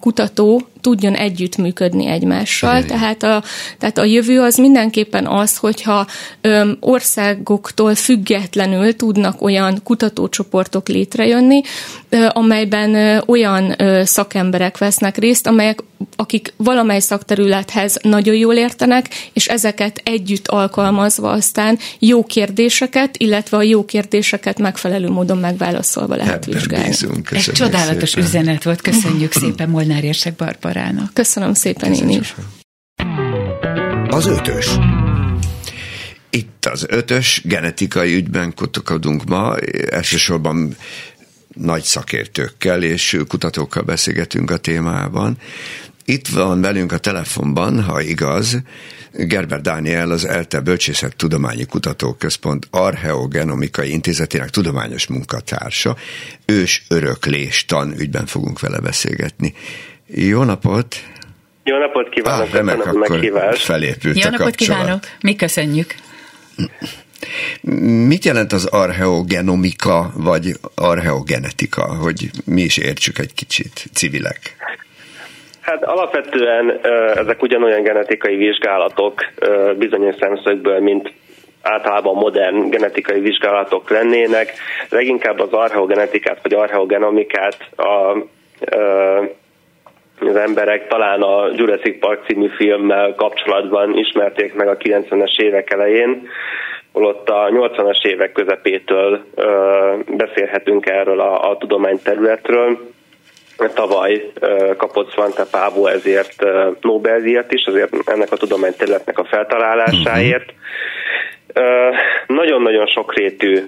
S6: kutató tudjon együttműködni egymással. Igen. Tehát a, tehát a jövő az mindenképpen az, hogyha ö, országoktól függetlenül tudnak olyan kutatócsoportok létrejönni, ö, amelyben ö, olyan ö, szakemberek vesznek részt, amelyek akik valamely szakterülethez nagyon jól értenek, és ezeket együtt alkalmazva aztán jó kérdéseket, illetve a jó kérdéseket megfelelő módon megválaszolva lehet Ebben vizsgálni.
S2: Bízunk, Egy csodálatos szépen. üzenet volt, köszönjük szépen Molnár Érsek Barbara. Bárának.
S6: Köszönöm szépen én is.
S1: Az ötös.
S4: Itt az ötös, genetikai ügyben kutakodunk ma, elsősorban nagy szakértőkkel és kutatókkal beszélgetünk a témában. Itt van velünk a telefonban, ha igaz, Gerber Dániel, az ELTE Bölcsészet Tudományi Kutatóközpont Archeogenomikai Intézetének tudományos munkatársa. Ős öröklés tan ügyben fogunk vele beszélgetni. Jó napot!
S7: Jó napot kívánok! Ah, remek,
S4: akkor felépült
S2: Jó napot kívánok! Mi köszönjük!
S4: Mit jelent az archeogenomika, vagy archeogenetika, hogy mi is értsük egy kicsit, civilek?
S7: Hát alapvetően ezek ugyanolyan genetikai vizsgálatok bizonyos szemszögből, mint általában modern genetikai vizsgálatok lennének. Leginkább az archeogenetikát vagy archeogenomikát a az emberek talán a Jurassic Park című filmmel kapcsolatban ismerték meg a 90-es évek elején, holott a 80-as évek közepétől ö, beszélhetünk erről a, a tudományterületről. Tavaly ö, kapott Svante Pávo ezért Nobel-díjat is, azért ennek a tudományterületnek a feltalálásáért. Uh-huh. Nagyon-nagyon sokrétű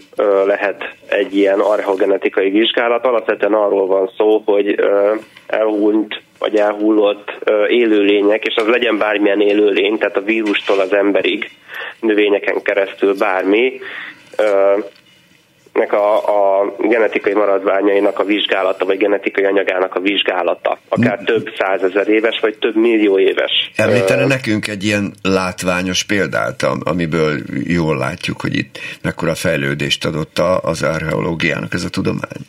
S7: lehet egy ilyen archeogenetikai vizsgálat. Alapvetően arról van szó, hogy elhunyt vagy elhullott élőlények, és az legyen bármilyen élőlény, tehát a vírustól az emberig, növényeken keresztül bármi, nek a, a genetikai maradványainak a vizsgálata, vagy genetikai anyagának a vizsgálata, akár mm. több százezer éves, vagy több millió éves.
S4: Említene nekünk egy ilyen látványos példát, amiből jól látjuk, hogy itt mekkora fejlődést adott az archeológiának ez a tudomány?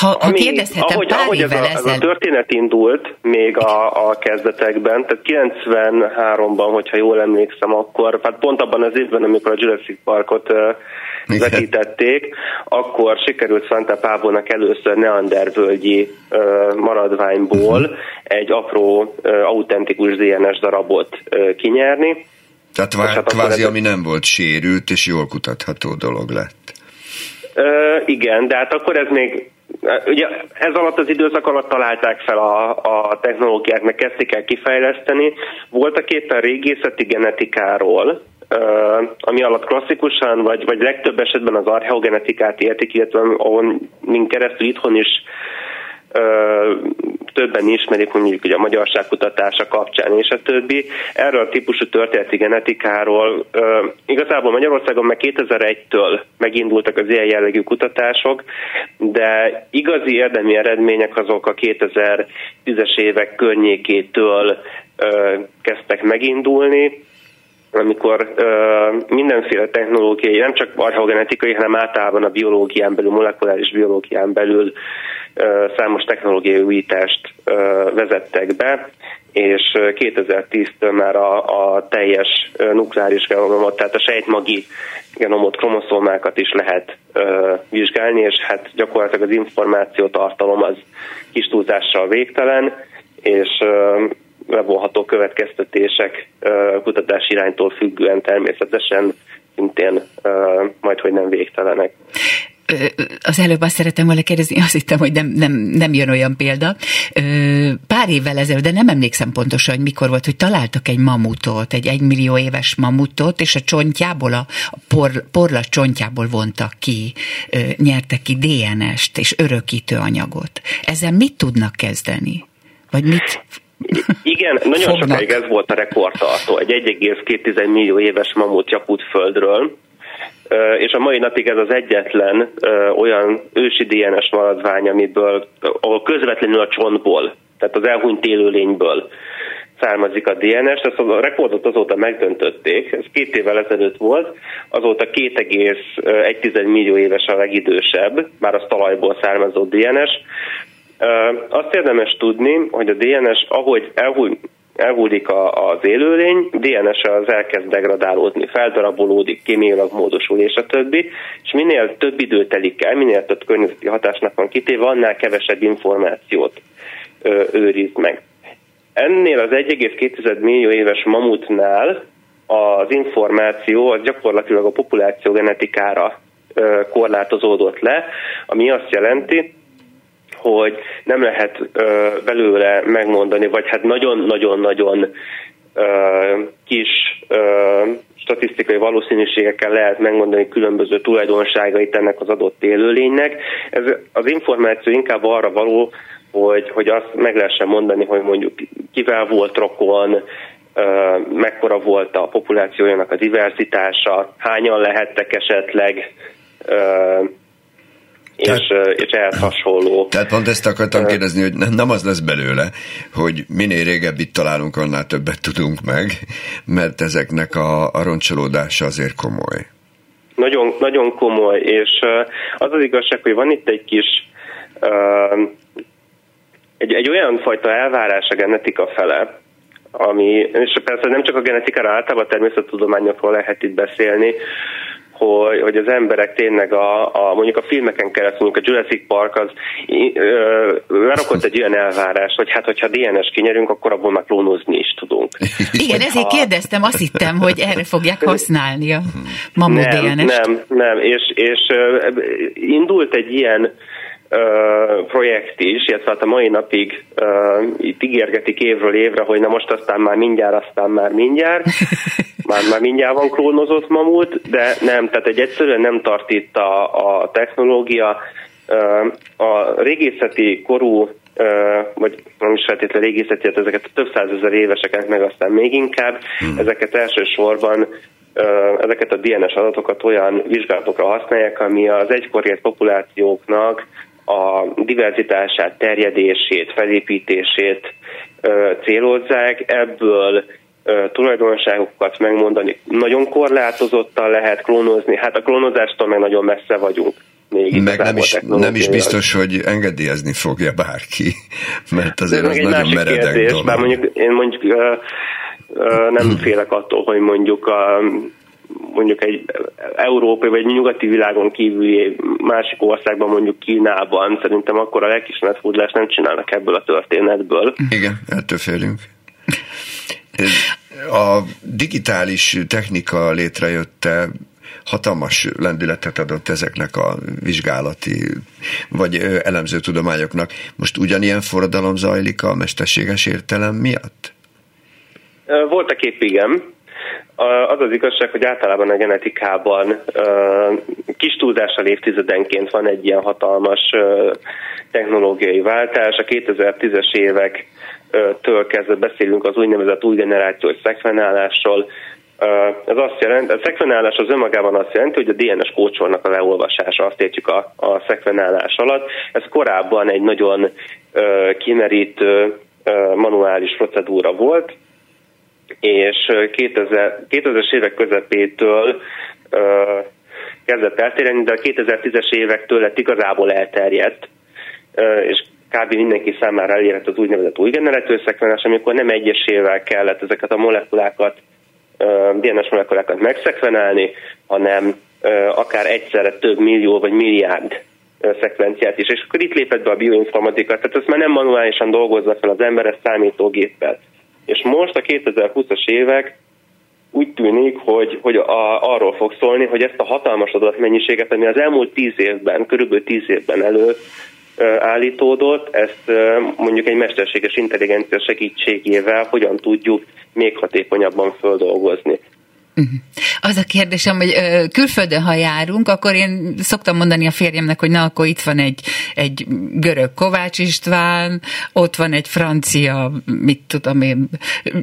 S2: Ha, ha Ami, kérdezhetem, ahogy, pár ahogy
S7: ez, a, ez a történet indult még a, a kezdetekben, tehát 93-ban, hogyha jól emlékszem, akkor, hát pont abban az évben, amikor a Jurassic Parkot uh, vetítették, akkor sikerült Szante Pábónak először neandervölgyi uh, maradványból uh-huh. egy apró, uh, autentikus DNS darabot uh, kinyerni.
S4: Tehát hát kvázi, ami nem volt sérült, és jól kutatható dolog lett.
S7: Uh, igen, de hát akkor ez még Ugye ez alatt az időszak alatt találták fel a, a technológiát, meg kezdték el kifejleszteni. Voltak éppen régészeti genetikáról, ami alatt klasszikusan, vagy, vagy legtöbb esetben az archeogenetikát értik, illetve ahol keresztül itthon is többen ismerik mondjuk hogy a magyarság kutatása kapcsán és a többi. Erről a típusú történeti genetikáról igazából Magyarországon meg 2001-től megindultak az ilyen jellegű kutatások, de igazi érdemi eredmények azok a 2010-es évek környékétől kezdtek megindulni, amikor ö, mindenféle technológiai, nem csak archeogenetikai, hanem általában a biológián belül, molekuláris biológián belül számos technológiai újítást ö, vezettek be, és 2010-től már a, a teljes nukleáris genomot, tehát a sejtmagi genomot, kromoszómákat is lehet ö, vizsgálni, és hát gyakorlatilag az információ tartalom az kis túlzással végtelen, és ö, levonható következtetések kutatási iránytól függően természetesen szintén majd, hogy nem végtelenek.
S2: Az előbb azt szeretem volna kérdezni, azt hittem, hogy nem, nem, nem jön olyan példa. Pár évvel ezelőtt, de nem emlékszem pontosan, hogy mikor volt, hogy találtak egy mamutot, egy egymillió éves mamutot, és a csontjából, a por, porla csontjából vontak ki, nyertek ki DNS-t és örökítő anyagot. Ezzel mit tudnak kezdeni? Vagy mit
S7: igen, nagyon Fognak. sokáig ez volt a rekordtartó. Egy 1,2 millió éves mamut Jakut földről, és a mai napig ez az egyetlen olyan ősi DNS maradvány, amiből, ahol közvetlenül a csontból, tehát az elhunyt élőlényből származik a DNS, ezt a rekordot azóta megdöntötték, ez két évvel ezelőtt volt, azóta 2,1 millió éves a legidősebb, már az talajból származó DNS. Azt érdemes tudni, hogy a DNS, ahogy elhunyt, elhullik a, az élőlény, DNS az elkezd degradálódni, feldarabolódik, kémiailag módosul és a többi, és minél több idő telik el, minél több környezeti hatásnak van kitéve, annál kevesebb információt ö, őriz meg. Ennél az 1,2 millió éves mamutnál az információ az gyakorlatilag a populáció genetikára korlátozódott le, ami azt jelenti, hogy nem lehet ö, belőle megmondani, vagy hát nagyon-nagyon-nagyon kis ö, statisztikai valószínűségekkel lehet megmondani különböző tulajdonságait ennek az adott élőlénynek. Ez az információ inkább arra való, hogy, hogy azt meg lehessen mondani, hogy mondjuk kivel volt rokon, mekkora volt a populációjának a diversitása, hányan lehettek esetleg, és, tehát, és ehhez hasonló.
S4: Tehát pont ezt akartam kérdezni, hogy nem az lesz belőle, hogy minél régebb itt találunk, annál többet tudunk meg, mert ezeknek a, a roncsolódása azért komoly.
S7: Nagyon, nagyon komoly, és az az igazság, hogy van itt egy kis egy, egy olyan fajta elvárás a genetika fele, ami, és persze nem csak a genetikára, általában a természettudományokról lehet itt beszélni, hogy, hogy az emberek tényleg a, a mondjuk a filmeken keresztül, mondjuk a Jurassic Park az lerakott egy olyan elvárás, hogy hát hogyha DNS kinyerünk, akkor abból már klónozni is tudunk.
S2: Igen, ezért ha... kérdeztem, azt hittem, hogy erre fogják használni a mamu
S7: nem,
S2: DNS.
S7: Nem, nem, és, és indult egy ilyen projekt is, illetve hát a mai napig uh, itt ígérgetik évről évre, hogy na most aztán már mindjárt, aztán már mindjárt, már, már mindjárt van klónozott mamut, de nem, tehát egy egyszerűen nem tart itt a, a technológia. A régészeti korú vagy nem is feltétlenül régészeti, hát ezeket a több százezer éveseket, meg aztán még inkább, hmm. ezeket elsősorban ezeket a DNS adatokat olyan vizsgálatokra használják, ami az egykori populációknak a diverzitását, terjedését, felépítését célozzák, ebből tulajdonságokat megmondani. Nagyon korlátozottan lehet klónozni, hát a klónozástól meg nagyon messze vagyunk.
S4: Még meg nem is, nem is biztos, hogy engedélyezni fogja bárki, mert azért az nagyon meredek kérdés, dolog.
S7: Bár mondjuk, én mondjuk uh, uh, nem félek attól, hogy mondjuk a mondjuk egy európai vagy egy nyugati világon kívüli másik országban, mondjuk Kínában, szerintem akkor a lelkismeretfúdlást nem csinálnak ebből a történetből.
S4: Igen, ettől félünk. A digitális technika létrejötte hatalmas lendületet adott ezeknek a vizsgálati vagy elemző tudományoknak. Most ugyanilyen forradalom zajlik a mesterséges értelem miatt?
S7: Voltak épp igen. Az az igazság, hogy általában a genetikában kis túlzással évtizedenként van egy ilyen hatalmas technológiai váltás. A 2010-es évek től kezdve beszélünk az úgynevezett új generációs szekvenálásról. Ez azt jelenti, a szekvenálás az önmagában azt jelenti, hogy a DNS kócsolnak a leolvasása, azt értjük a, a szekvenálás alatt. Ez korábban egy nagyon kimerítő manuális procedúra volt, és 2000, 2000-es évek közepétől kezdett eltérni, de a 2010-es évektől lett igazából elterjedt, és kb. mindenki számára elérhető az úgynevezett új generációs szekvenás, amikor nem egyesével kellett ezeket a molekulákat, DNS molekulákat megszekvenálni, hanem akár egyszerre több millió vagy milliárd szekvenciát is. És akkor itt lépett be a bioinformatika, tehát ezt már nem manuálisan dolgozza fel az ember, ezt számítógéppel és most a 2020-as évek úgy tűnik, hogy, hogy a, arról fog szólni, hogy ezt a hatalmas adatmennyiséget, ami az elmúlt tíz évben, körülbelül tíz évben elő állítódott, ezt mondjuk egy mesterséges intelligencia segítségével hogyan tudjuk még hatékonyabban földolgozni.
S2: Az a kérdésem, hogy külföldön, ha járunk, akkor én szoktam mondani a férjemnek, hogy na, akkor itt van egy, egy görög Kovács István, ott van egy francia, mit tudom én,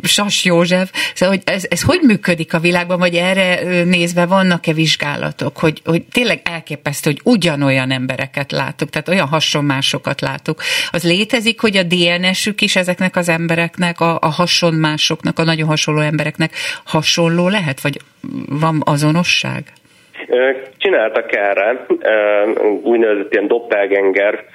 S2: Sas József. Szóval, hogy ez, ez hogy működik a világban, vagy erre nézve vannak-e vizsgálatok, hogy, hogy tényleg elképesztő, hogy ugyanolyan embereket látok, tehát olyan hasonmásokat látok. Az létezik, hogy a DNS-ük is ezeknek az embereknek, a, a hasonmásoknak, a nagyon hasonló embereknek hasonló lehet? Vagy van azonosság?
S7: Csináltak erre úgynevezett ilyen doppelganger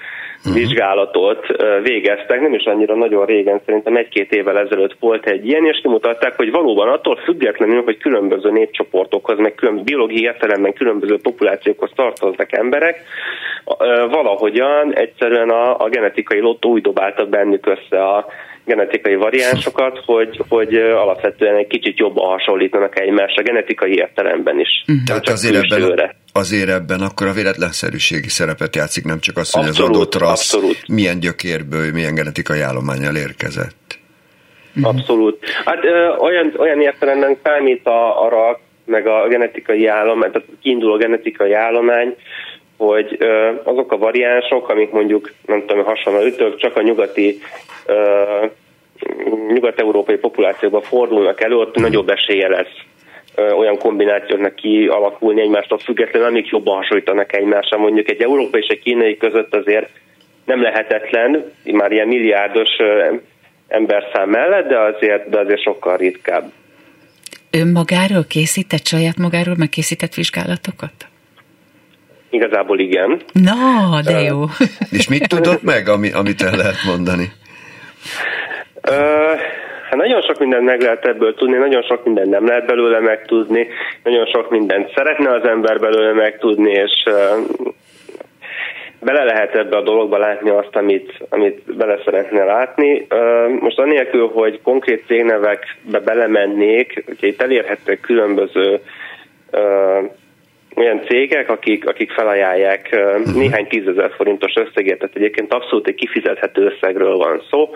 S7: uh-huh. vizsgálatot végeztek, nem is annyira nagyon régen, szerintem egy-két évvel ezelőtt volt egy ilyen, és kimutatták, hogy valóban attól függetlenül, hogy különböző népcsoportokhoz, meg külön, biológiai értelemben különböző populációkhoz tartoznak emberek, valahogyan egyszerűen a, a genetikai lottó úgy dobáltak bennük össze a genetikai variánsokat, hogy, hogy alapvetően egy kicsit jobban hasonlítanak egymásra, genetikai értelemben is.
S4: Uh-huh. Tehát azért ebben, azért ebben akkor a véletlenszerűségi szerepet játszik, nem csak az, hogy abszolút, az adott rassz abszolút. milyen gyökérből, milyen genetikai állományjal érkezett.
S7: Uh-huh. Abszolút. Hát ö, olyan, olyan értelemben számít a, a rak, meg a genetikai állomány, tehát kiinduló genetikai állomány, hogy ö, azok a variánsok, amik mondjuk, nem tudom, hasonló ütök, csak a nyugati nyugat-európai populációban fordulnak elő, ott nagyobb esélye lesz olyan kombinációknak kialakulni egymástól függetlenül, amik jobban hasonlítanak egymásra. Mondjuk egy európai és egy kínai között azért nem lehetetlen, már ilyen milliárdos emberszám mellett, de azért, de azért sokkal ritkább.
S2: Ön magáról készített, saját magáról megkészített vizsgálatokat?
S7: Igazából igen.
S2: Na, de jó.
S4: És mit tudott meg, ami, amit el lehet mondani?
S7: Hát nagyon sok mindent meg lehet ebből tudni, nagyon sok mindent nem lehet belőle megtudni, nagyon sok mindent szeretne az ember belőle megtudni, és bele lehet ebbe a dologba látni azt, amit, amit bele szeretne látni. Most anélkül, hogy konkrét cégnevekbe belemennék, hogy itt elérhetők különböző olyan cégek, akik, akik felajánlják uh-huh. néhány tízezer forintos összegért, tehát egyébként abszolút egy kifizethető összegről van szó,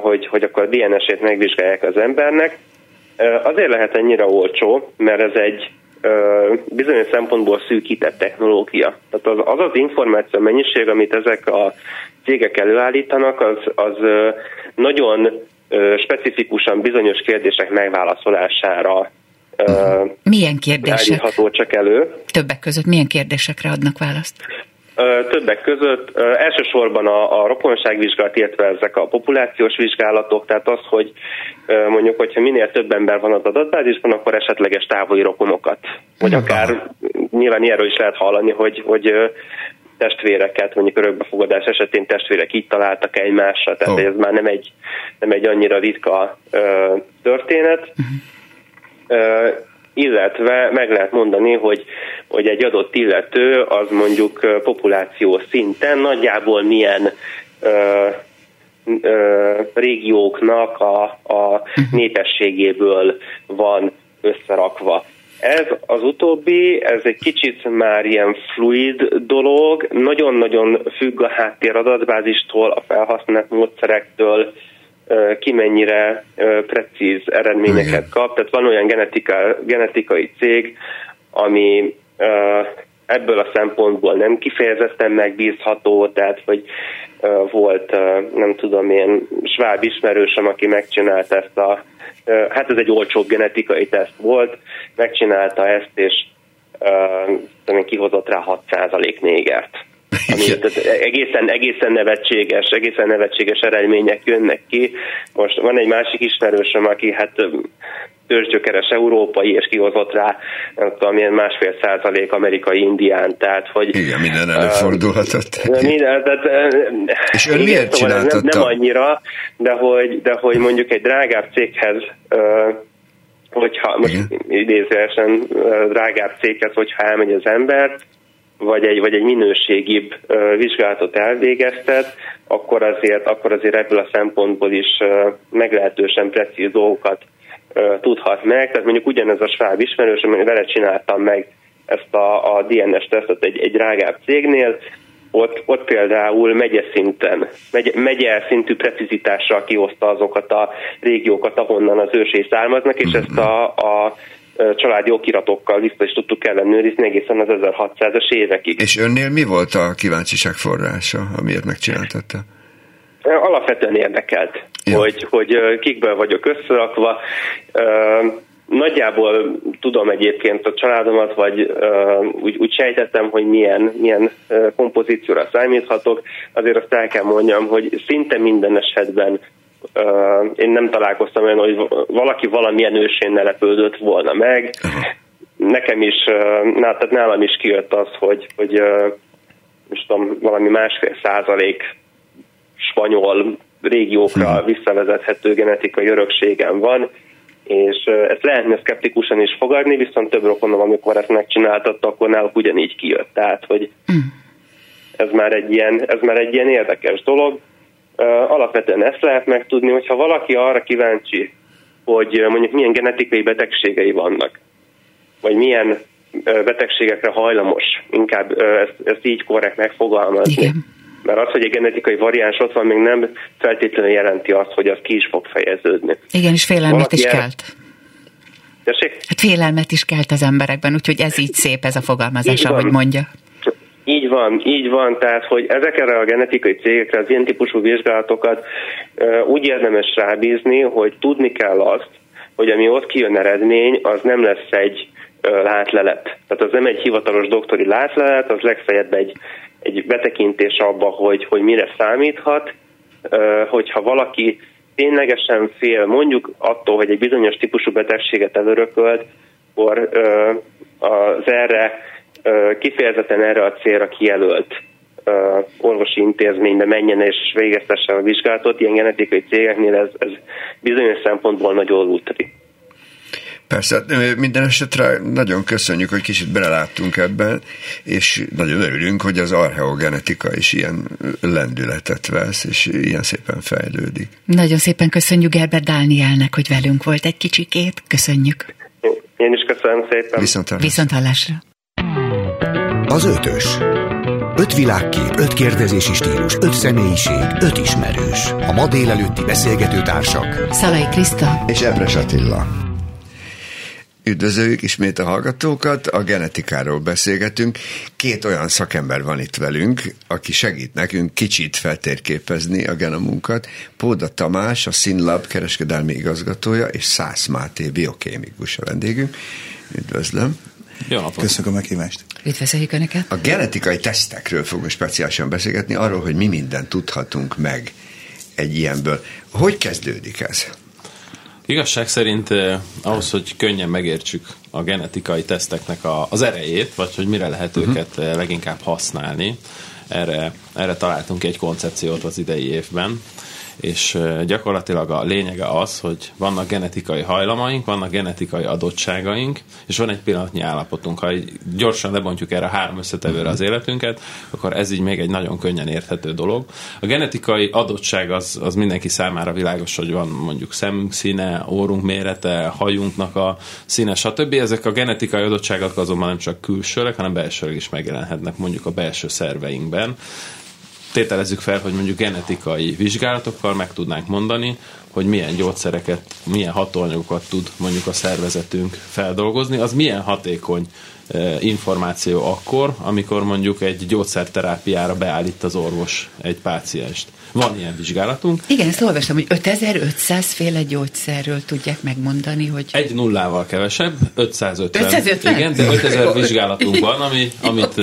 S7: hogy, hogy akkor a DNS-ét megvizsgálják az embernek. Azért lehet ennyire olcsó, mert ez egy bizonyos szempontból szűkített technológia. Tehát az az, az információ mennyiség, amit ezek a cégek előállítanak, az, az nagyon specifikusan bizonyos kérdések megválaszolására
S2: milyen kérdések?
S7: csak elő.
S2: Többek között milyen kérdésekre adnak választ?
S7: Többek között elsősorban a, a rokonságvizsgálat, illetve ezek a populációs vizsgálatok, tehát az, hogy mondjuk, hogyha minél több ember van az adatbázisban, akkor esetleges távoli rokonokat. Vagy akár nyilván ilyenről is lehet hallani, hogy, hogy testvéreket, mondjuk örökbefogadás esetén testvérek így találtak egymásra, tehát oh. ez már nem egy, nem egy annyira ritka ö, történet. Uh-huh illetve meg lehet mondani, hogy, hogy egy adott illető az mondjuk populáció szinten nagyjából milyen ö, ö, régióknak a, a népességéből van összerakva. Ez az utóbbi, ez egy kicsit már ilyen fluid dolog, nagyon-nagyon függ a háttéradatbázistól, a felhasznált módszerektől, ki mennyire precíz eredményeket kap. Tehát van olyan genetika, genetikai cég, ami ebből a szempontból nem kifejezetten megbízható, tehát hogy volt, nem tudom én, sváb ismerősöm, aki megcsinálta ezt a, hát ez egy olcsóbb genetikai teszt volt, megcsinálta ezt, és kihozott rá 6% négert. Ami, tehát egészen, egészen nevetséges, egészen nevetséges eredmények jönnek ki. Most van egy másik ismerősöm, aki hát törzsgyökeres európai, és kihozott rá, nem tudom, milyen másfél százalék amerikai indián, tehát hogy...
S4: Igen, minden előfordulhatott.
S7: Uh, minden, tehát,
S4: és ön igen, miért szóval
S7: nem, nem annyira, de hogy, de hogy mondjuk egy drágább céghez uh, hogyha most idézőesen drágább céghez, hogyha elmegy az ember, vagy egy, vagy egy minőségibb vizsgálatot elvégeztet, akkor azért, akkor azért ebből a szempontból is meglehetősen precíz dolgokat tudhat meg, tehát mondjuk ugyanez a sváb ismerős, vele csináltam meg ezt a, a DNS tesztet egy, egy drágább cégnél, ott, ott például megye szinten, megye, megye szintű precizitással kihozta azokat a régiókat, ahonnan az ősé származnak, és ezt a, a családi okiratokkal vissza is tudtuk ellenőrizni egészen az 1600-as évekig.
S4: És önnél mi volt a kíváncsiság forrása, amiért megcsináltatta?
S7: Alapvetően érdekelt, ja. hogy, hogy kikből vagyok összerakva. Nagyjából tudom egyébként a családomat, vagy úgy, úgy sejtettem, hogy milyen, milyen kompozícióra számíthatok. Azért azt el kell mondjam, hogy szinte minden esetben én nem találkoztam olyan, hogy valaki valamilyen ősén ne lepődött volna meg. Nekem is, ná, tehát nálam is kijött az, hogy, hogy most tudom, valami másfél százalék spanyol régiókra visszavezethető genetikai örökségem van, és ezt lehetne szkeptikusan is fogadni, viszont több rokonom, amikor ezt megcsináltatta, akkor náluk ugyanígy kijött. Tehát, hogy mm. ez már egy ilyen, ez már egy ilyen érdekes dolog. Alapvetően ezt lehet megtudni, hogyha valaki arra kíváncsi, hogy mondjuk milyen genetikai betegségei vannak, vagy milyen betegségekre hajlamos, inkább ezt, ezt így korrekt megfogalmazni. Igen mert az, hogy egy genetikai variáns ott van, még nem feltétlenül jelenti azt, hogy az ki is fog fejeződni.
S2: Igen, és félelmet Valaki is kelt. Tessék? Hát félelmet is kelt az emberekben, úgyhogy ez így szép ez a fogalmazás, ahogy mondja.
S7: Így van, így van, tehát hogy ezekre a genetikai cégekre az ilyen típusú vizsgálatokat úgy érdemes rábízni, hogy tudni kell azt, hogy ami ott kijön eredmény, az nem lesz egy látlelet. Tehát az nem egy hivatalos doktori látlelet, az legfeljebb egy egy betekintés abba, hogy, hogy mire számíthat, hogyha valaki ténylegesen fél mondjuk attól, hogy egy bizonyos típusú betegséget elörökölt, akkor az erre kifejezetten erre a célra kijelölt orvosi intézménybe menjen és végeztesse a vizsgálatot. Ilyen genetikai cégeknél ez, ez bizonyos szempontból nagyon lútri.
S4: Persze, hát, minden esetre nagyon köszönjük, hogy kicsit beleláttunk ebben, és nagyon örülünk, hogy az archeogenetika is ilyen lendületet vesz, és ilyen szépen fejlődik.
S2: Nagyon szépen köszönjük Gerber Dánielnek, hogy velünk volt egy kicsikét. Köszönjük.
S7: Én is köszönöm szépen.
S4: Viszontlátásra.
S2: Viszontlátásra.
S1: Az ötös. Öt világkép, öt kérdezési stílus, öt személyiség, öt ismerős. A ma délelőtti beszélgető társak.
S2: Szalai Kriszta
S4: és Ebres Attila. Üdvözöljük ismét a hallgatókat, a genetikáról beszélgetünk. Két olyan szakember van itt velünk, aki segít nekünk kicsit feltérképezni a genomunkat. Póda Tamás, a Sinlab kereskedelmi igazgatója, és Szász Máté, biokémikus a vendégünk. Üdvözlöm.
S8: Jó napot. Köszönöm a meghívást.
S2: Üdvözöljük Önöket.
S4: A genetikai tesztekről fogunk speciálisan beszélgetni, arról, hogy mi mindent tudhatunk meg egy ilyenből. Hogy kezdődik ez?
S8: Igazság szerint eh, ahhoz, hogy könnyen megértsük a genetikai teszteknek a, az erejét, vagy hogy mire lehet uh-huh. őket eh, leginkább használni, erre, erre találtunk egy koncepciót az idei évben, és gyakorlatilag a lényege az, hogy vannak genetikai hajlamaink, vannak genetikai adottságaink, és van egy pillanatnyi állapotunk. Ha gyorsan lebontjuk erre a három összetevőre az életünket, akkor ez így még egy nagyon könnyen érthető dolog. A genetikai adottság az, az mindenki számára világos, hogy van mondjuk szemünk színe, órunk mérete, hajunknak a színe, stb. Ezek a genetikai adottságok azonban nem csak külsőleg, hanem belsőleg is megjelenhetnek mondjuk a belső szerveinkben tételezzük fel, hogy mondjuk genetikai vizsgálatokkal meg tudnánk mondani, hogy milyen gyógyszereket, milyen hatóanyagokat tud mondjuk a szervezetünk feldolgozni, az milyen hatékony információ akkor, amikor mondjuk egy gyógyszerterápiára beállít az orvos egy pácienst. Van ilyen vizsgálatunk.
S2: Igen, ezt olvastam, hogy 5500 féle gyógyszerről tudják megmondani, hogy...
S8: Egy nullával kevesebb, 550. 550? Igen, de 5000 vizsgálatunk van, ami, amit,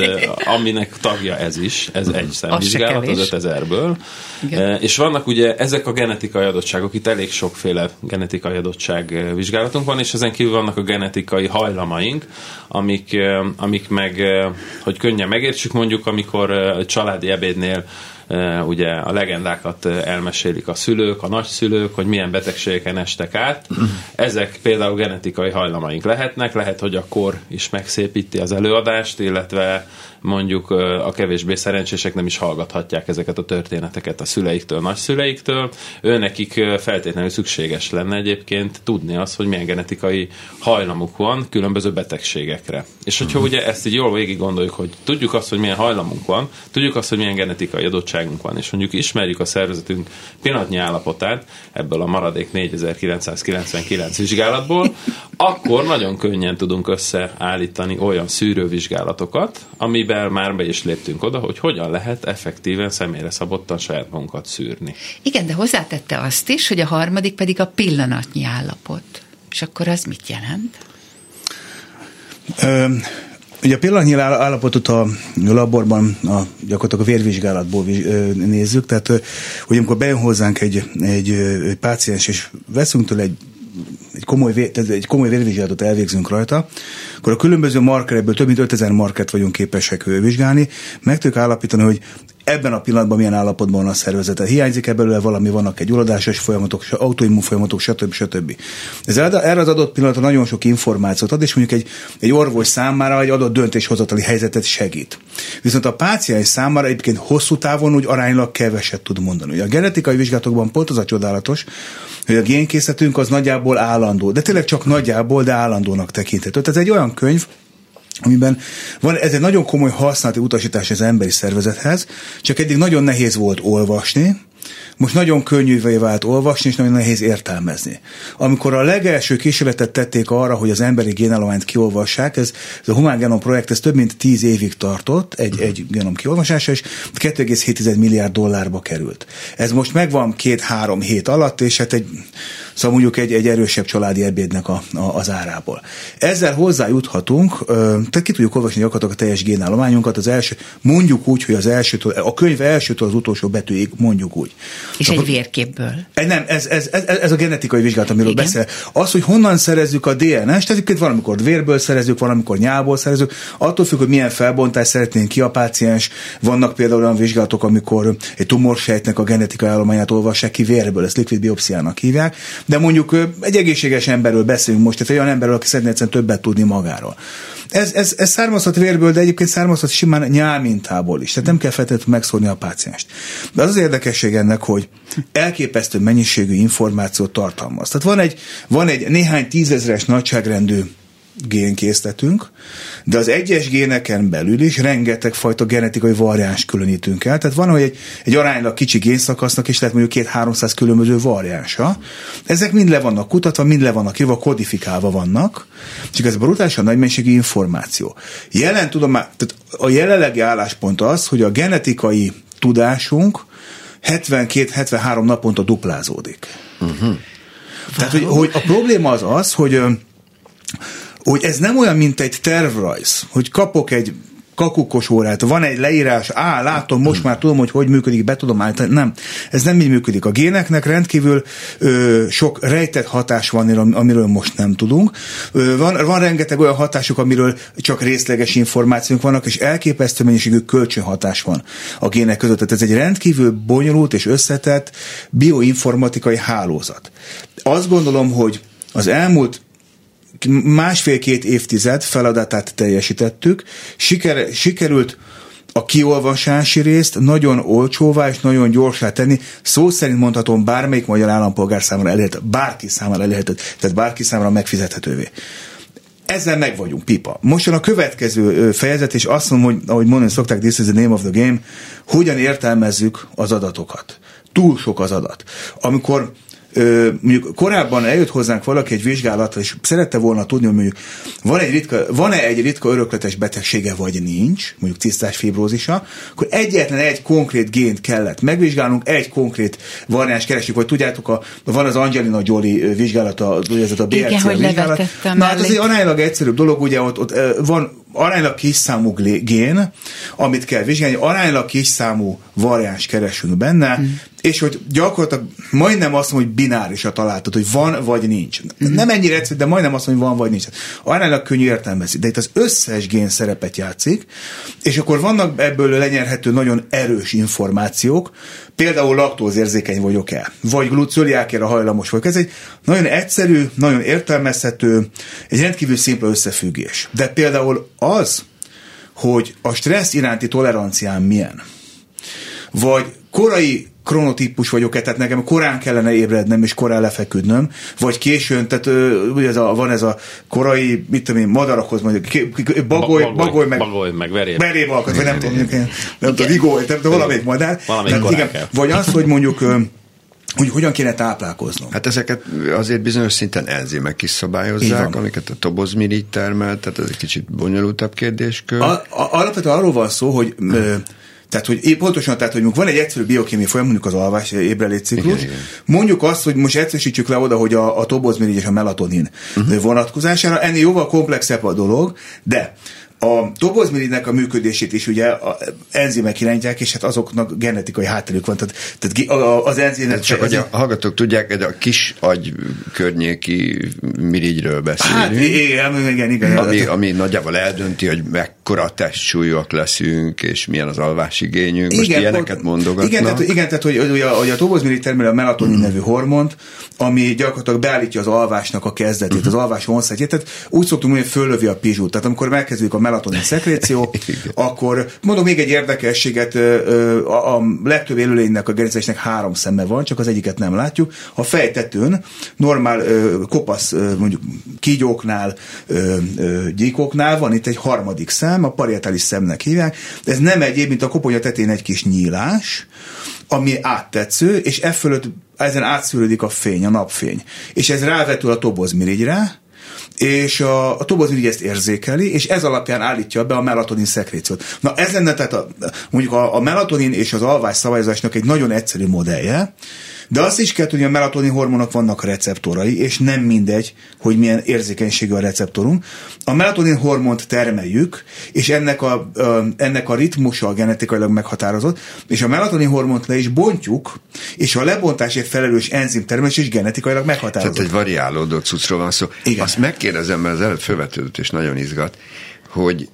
S8: aminek tagja ez is, ez egy szemvizsgálat az 5000-ből. Igen. És vannak ugye ezek a genetikai adottságok, itt elég sokféle genetikai adottság vizsgálatunk van, és ezen kívül vannak a genetikai hajlamaink, amik, amik meg, hogy könnyen megértsük mondjuk, amikor családi ebédnél ugye a legendákat elmesélik a szülők, a nagyszülők, hogy milyen betegségeken estek át. Ezek például genetikai hajlamaink lehetnek, lehet, hogy a kor is megszépíti az előadást, illetve mondjuk a kevésbé szerencsések nem is hallgathatják ezeket a történeteket a szüleiktől, nagyszüleiktől. Őnekik feltétlenül szükséges lenne egyébként tudni azt, hogy milyen genetikai hajlamuk van különböző betegségekre. És hogyha ugye ezt így jól végig gondoljuk, hogy tudjuk azt, hogy milyen hajlamunk van, tudjuk azt, hogy milyen genetikai adottságunk van, és mondjuk ismerjük a szervezetünk pillanatnyi állapotát ebből a maradék 4999 vizsgálatból, akkor nagyon könnyen tudunk összeállítani olyan szűrővizsgálatokat, amiben amivel már be is léptünk oda, hogy hogyan lehet effektíven személyre szabottan saját magunkat szűrni.
S2: Igen, de hozzátette azt is, hogy a harmadik pedig a pillanatnyi állapot. És akkor az mit jelent?
S9: Ö, ugye a pillanatnyi állapotot a laborban a, gyakorlatilag a vérvizsgálatból nézzük, tehát hogy amikor bejön hozzánk egy, egy, egy páciens, és veszünk tőle egy egy komoly, egy komoly vérvizsgálatot elvégzünk rajta, akkor a különböző markerekből több mint 5000 markert vagyunk képesek vizsgálni, meg tudjuk állapítani, hogy ebben a pillanatban milyen állapotban van a szervezete. Hiányzik ebből valami, vannak egy gyulladásos folyamatok, autoimmun folyamatok, stb. stb. Ez erre az adott pillanatra nagyon sok információt ad, és mondjuk egy, egy orvos számára egy adott döntéshozatali helyzetet segít. Viszont a páciens számára egyébként hosszú távon úgy aránylag keveset tud mondani. Ugye a genetikai vizsgálatokban pont az a csodálatos, hogy a génkészletünk az nagyjából állandó, de tényleg csak nagyjából, de állandónak tekinthető. Tehát ez egy olyan könyv, amiben van, ez egy nagyon komoly használati utasítás az emberi szervezethez, csak eddig nagyon nehéz volt olvasni, most nagyon könnyűvé vált olvasni, és nagyon nehéz értelmezni. Amikor a legelső kísérletet tették arra, hogy az emberi génállományt kiolvassák, ez, ez a Human Genome projekt, ez több mint tíz évig tartott, egy, egy genom kiolvasása, és 2,7 milliárd dollárba került. Ez most megvan két-három hét alatt, és hát egy Szóval mondjuk egy, egy erősebb családi ebédnek a, a, az árából. Ezzel hozzájuthatunk, tehát ki tudjuk olvasni gyakorlatilag a teljes génállományunkat, az első, mondjuk úgy, hogy az elsőtől, a könyv elsőtől az utolsó betűig, mondjuk úgy.
S2: És Akkor, egy vérképből.
S9: Nem, ez, ez, ez, ez a genetikai vizsgálat, amiről Igen. beszél. Az, hogy honnan szerezzük a DNS-t, tehát valamikor vérből szerezzük, valamikor nyálból szerezzük, attól függ, hogy milyen felbontást szeretnénk ki a páciens. Vannak például olyan vizsgálatok, amikor egy tumorsejtnek a genetikai állományát olvassák ki vérből, ezt likvid biopsziának hívják de mondjuk egy egészséges emberről beszélünk most, tehát egy olyan emberről, aki szeretne egyszerűen többet tudni magáról. Ez, ez, ez származhat vérből, de egyébként származhat simán nyálmintából is. Tehát nem kell feltétlenül megszólni a pácienst. De az az érdekesség ennek, hogy elképesztő mennyiségű információt tartalmaz. Tehát van egy, van egy néhány tízezres nagyságrendű génkészletünk, de az egyes géneken belül is rengeteg fajta genetikai variáns különítünk el. Tehát van, hogy egy, egy aránylag kicsi génszakasznak is lehet mondjuk két-háromszáz különböző variánsa. Ezek mind le vannak kutatva, mind le vannak írva, kodifikálva vannak, csak ez brutálisan nagy mennyiségű információ. Jelen tudom, tehát a jelenlegi álláspont az, hogy a genetikai tudásunk 72-73 naponta duplázódik. Uh-huh. Tehát, hogy, hogy a probléma az az, hogy hogy ez nem olyan, mint egy tervrajz, hogy kapok egy kakukos órát, van egy leírás, á, látom, most már tudom, hogy hogy működik, be tudom állítani. Nem, ez nem így működik. A géneknek rendkívül ö, sok rejtett hatás van, amiről most nem tudunk. Ö, van, van rengeteg olyan hatások, amiről csak részleges információk vannak, és elképesztő mennyiségű kölcsönhatás van a gének között. Tehát ez egy rendkívül bonyolult és összetett bioinformatikai hálózat. Azt gondolom, hogy az elmúlt másfél-két évtized feladatát teljesítettük, Siker, sikerült a kiolvasási részt nagyon olcsóvá és nagyon gyorsá tenni. Szó szerint mondhatom, bármelyik magyar állampolgár számára elérhető, bárki számára elérhető, tehát bárki számára megfizethetővé. Ezzel meg vagyunk, pipa. Most a következő fejezet, és azt mondom, hogy ahogy mondani szokták, this is the name of the game, hogyan értelmezzük az adatokat. Túl sok az adat. Amikor mondjuk korábban eljött hozzánk valaki egy vizsgálatra, és szerette volna tudni, hogy mondjuk van egy ritka, van-e egy ritka örökletes betegsége, vagy nincs, mondjuk cisztás fibrózisa, akkor egyetlen egy konkrét gént kellett megvizsgálnunk, egy konkrét variáns keresünk, vagy tudjátok, a, van az Angelina Jolie vizsgálata, ez a BRC Igen, vizsgálat. Na, hát ez egy aránylag egyszerűbb dolog, ugye ott, ott van aránylag kis számú gén, amit kell vizsgálni, aránylag kis számú variáns keresünk benne, mm és hogy gyakorlatilag majdnem azt mondom, hogy bináris a találtat, hogy van vagy nincs. Mm. Nem ennyire egyszerű, de majdnem azt mondom, hogy van vagy nincs. Aránylag könnyű értelmezni, de itt az összes gén szerepet játszik, és akkor vannak ebből lenyerhető nagyon erős információk, például laktózérzékeny vagyok-e, vagy glucoliákére hajlamos vagyok. Ez egy nagyon egyszerű, nagyon értelmezhető, egy rendkívül szimpla összefüggés. De például az, hogy a stressz iránti toleranciám milyen, vagy korai kronotípus vagyok-e, tehát nekem korán kellene ébrednem és korán lefeküdnöm, vagy későn, tehát ugye ez a, van ez a korai, mit tudom én, madarakhoz mondjuk, bagoly, bagoly, bagoly meg,
S8: bagoly, meg veréb.
S9: Veréb alkat, vagy nem tudom, mondjuk, nem tudom, vigoly, tehát valamelyik madár.
S8: Valamelyik tehát, igen,
S9: kell. Vagy az, hogy mondjuk hogy hogyan kéne táplálkoznom.
S4: Hát ezeket azért bizonyos szinten enzimek is szabályozzák, amiket a tobozmirigy termel, tehát ez egy kicsit bonyolultabb kérdéskör. A, a,
S9: alapvetően arról van szó, hogy hmm tehát, hogy pontosan, tehát, hogy van egy egyszerű biokémiai folyam, mondjuk az alvás ébrelétciklus, igen, igen. mondjuk azt, hogy most egyszerűsítsük le oda, hogy a, a tobozmirigy és a melatonin uh-huh. vonatkozására, ennél jóval komplexebb a dolog, de a tobozmiridnek a működését is ugye a enzimek irányítják, és hát azoknak genetikai hátterük van. Tehát, tehát az enzimek...
S4: Csak hogy a hallgatók tudják, hogy a kis agy környéki mirigyről beszélünk. Hát,
S9: igen, igen, igen.
S4: Ami, ami nagyjából eldönti, hogy mekkora testsúlyok leszünk, és milyen az alvásigényünk. Most igen, ilyeneket mondogatnak.
S9: Igen, tehát, igen, tehát hogy, hogy, a, hogy a tobozmirigy termel a melatonin nevű hormont, ami gyakorlatilag beállítja az alvásnak a kezdetét, uh-huh. az alvás vonszatjét. Tehát úgy szoktunk hogy föllövi a pizsút. Tehát amikor megkezdődik a melatonin szekréció, akkor mondom még egy érdekességet, a, a legtöbb élőlénynek a gerincesnek három szeme van, csak az egyiket nem látjuk. A fejtetőn normál kopasz mondjuk kígyóknál, gyíkoknál van itt egy harmadik szem, a parietális szemnek hívják. Ez nem egyéb, mint a koponya tetén egy kis nyílás, ami áttetsző, és e fölött ezen átszűrődik a fény, a napfény. És ez rávetül a tobozmirigyre, és a, a tobozmirigy ezt érzékeli, és ez alapján állítja be a melatonin szekréciót. Na ez lenne tehát a, mondjuk a, a melatonin és az alvás szabályozásnak egy nagyon egyszerű modellje, de azt is kell tudni, hogy a melatonin hormonok vannak receptorai, és nem mindegy, hogy milyen érzékenységű a receptorunk. A melatonin hormont termeljük, és ennek a, ennek a ritmusa genetikailag meghatározott, és a melatonin hormont le is bontjuk, és a lebontásért felelős enzim termelés is genetikailag meghatározott.
S4: Tehát egy variálódó cuccról van szó. Igen. Azt megkérdezem, mert az előtt felvetődött, és nagyon izgat, hogy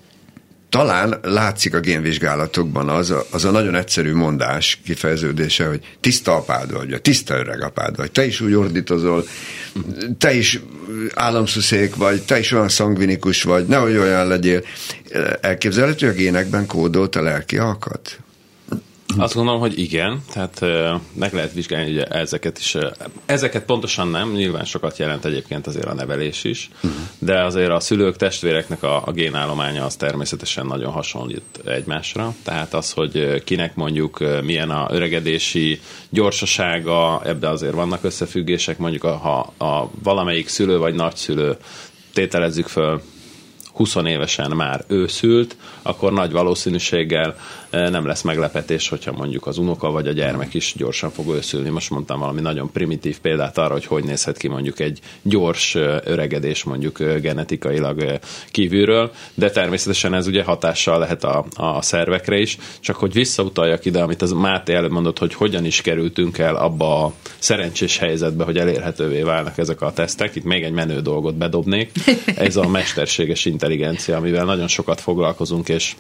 S4: talán látszik a génvizsgálatokban az a, az a nagyon egyszerű mondás kifejeződése, hogy tiszta apád vagy, tiszta öreg apád vagy, te is úgy ordítozol, te is államszuszék vagy, te is olyan szangvinikus vagy, nehogy olyan legyél. Elképzelhető, hogy a génekben kódolt a lelki alkat?
S8: Azt gondolom, hogy igen, tehát meg lehet vizsgálni ugye ezeket is. Ezeket pontosan nem, nyilván sokat jelent egyébként azért a nevelés is, uh-huh. de azért a szülők, testvéreknek a, a génállománya az természetesen nagyon hasonlít egymásra, tehát az, hogy kinek mondjuk milyen a öregedési gyorsasága, ebbe azért vannak összefüggések, mondjuk ha a valamelyik szülő vagy nagyszülő tételezzük föl 20 évesen már őszült, akkor nagy valószínűséggel nem lesz meglepetés, hogyha mondjuk az unoka vagy a gyermek is gyorsan fog őszülni. Most mondtam valami nagyon primitív példát arra, hogy hogy nézhet ki mondjuk egy gyors öregedés mondjuk genetikailag kívülről, de természetesen ez ugye hatással lehet a, a szervekre is, csak hogy visszautaljak ide, amit az Máté előbb mondott, hogy hogyan is kerültünk el abba a szerencsés helyzetbe, hogy elérhetővé válnak ezek a tesztek. Itt még egy menő dolgot bedobnék. Ez a mesterséges intelligencia, amivel nagyon sokat foglalkozunk, és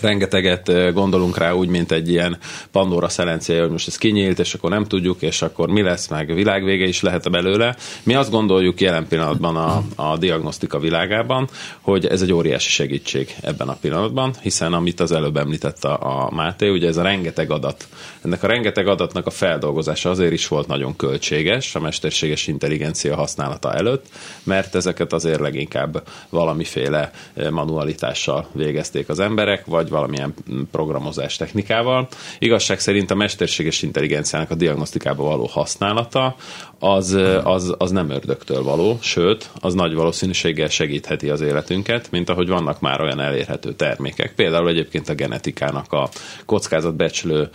S8: rengeteget gondolunk rá úgy, mint egy ilyen Pandora szelencéje, hogy most ez kinyílt, és akkor nem tudjuk, és akkor mi lesz, meg világvége is lehet belőle. Mi azt gondoljuk jelen pillanatban a, a diagnosztika világában, hogy ez egy óriási segítség ebben a pillanatban, hiszen amit az előbb említett a, a Máté, ugye ez a rengeteg adat, ennek a rengeteg adatnak a feldolgozása azért is volt nagyon költséges a mesterséges intelligencia használata előtt, mert ezeket azért leginkább valamiféle manualitással végezték az emberek, vagy vagy valamilyen programozás technikával. Igazság szerint a mesterséges intelligenciának a diagnosztikába való használata az, az, az nem ördögtől való, sőt, az nagy valószínűséggel segítheti az életünket, mint ahogy vannak már olyan elérhető termékek. Például egyébként a genetikának a kockázatbecslő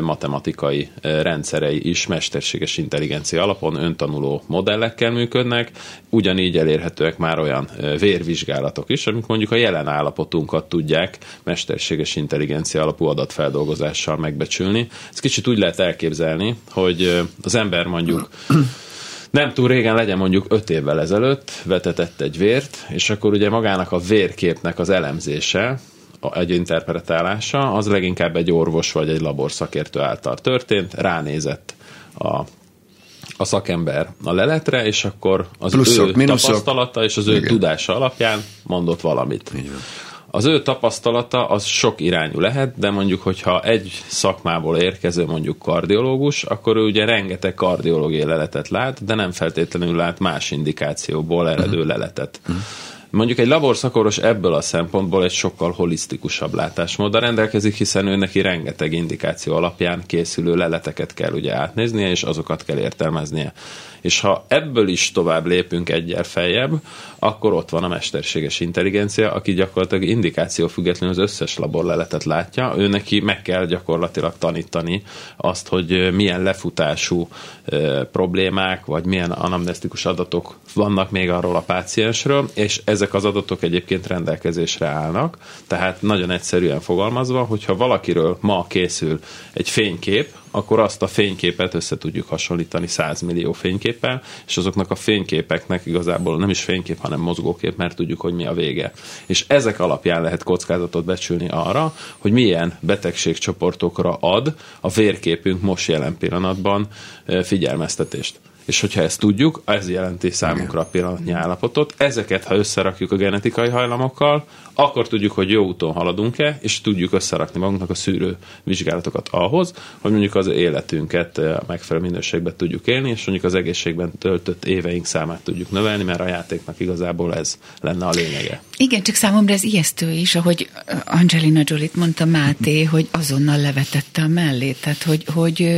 S8: matematikai rendszerei is mesterséges intelligencia alapon öntanuló modellekkel működnek, ugyanígy elérhetőek már olyan vérvizsgálatok is, amik mondjuk a jelen állapotunkat tudják mesterséges intelligencia alapú adatfeldolgozással megbecsülni. Ez kicsit úgy lehet elképzelni, hogy az ember mondjuk nem túl régen legyen mondjuk öt évvel ezelőtt vetetett egy vért, és akkor ugye magának a vérképnek az elemzése, egy interpretálása, az leginkább egy orvos vagy egy laborszakértő által történt, ránézett a a szakember a leletre, és akkor az Pluszok, ő minuszok. tapasztalata és az ő Igen. tudása alapján mondott valamit. Igen. Az ő tapasztalata az sok irányú lehet, de mondjuk, hogyha egy szakmából érkező mondjuk kardiológus, akkor ő ugye rengeteg kardiológiai leletet lát, de nem feltétlenül lát más indikációból eredő uh-huh. leletet. Uh-huh. Mondjuk egy laborszakoros ebből a szempontból egy sokkal holisztikusabb látásmóddal rendelkezik, hiszen ő neki rengeteg indikáció alapján készülő leleteket kell ugye átnéznie, és azokat kell értelmeznie. És ha ebből is tovább lépünk egyel feljebb, akkor ott van a mesterséges intelligencia, aki gyakorlatilag indikáció függetlenül az összes laborleletet látja, ő neki meg kell gyakorlatilag tanítani azt, hogy milyen lefutású problémák, vagy milyen anamnestikus adatok vannak még arról a páciensről, és ezek az adatok egyébként rendelkezésre állnak, tehát nagyon egyszerűen fogalmazva, hogyha valakiről ma készül egy fénykép, akkor azt a fényképet össze tudjuk hasonlítani 100 millió fényképpel, és azoknak a fényképeknek igazából nem is fénykép, hanem mozgókép, mert tudjuk, hogy mi a vége. És ezek alapján lehet kockázatot becsülni arra, hogy milyen betegségcsoportokra ad a vérképünk most jelen pillanatban figyelmeztetést. És hogyha ezt tudjuk, ez jelenti számunkra a pillanatnyi állapotot. Ezeket, ha összerakjuk a genetikai hajlamokkal, akkor tudjuk, hogy jó úton haladunk-e, és tudjuk összerakni magunknak a szűrő vizsgálatokat ahhoz, hogy mondjuk az életünket a megfelelő minőségben tudjuk élni, és mondjuk az egészségben töltött éveink számát tudjuk növelni, mert a játéknak igazából ez lenne a lényege.
S2: Igen, csak számomra ez ijesztő is, ahogy Angelina Jolie-t mondta Máté, hogy azonnal levetette a mellét, tehát hogy, hogy,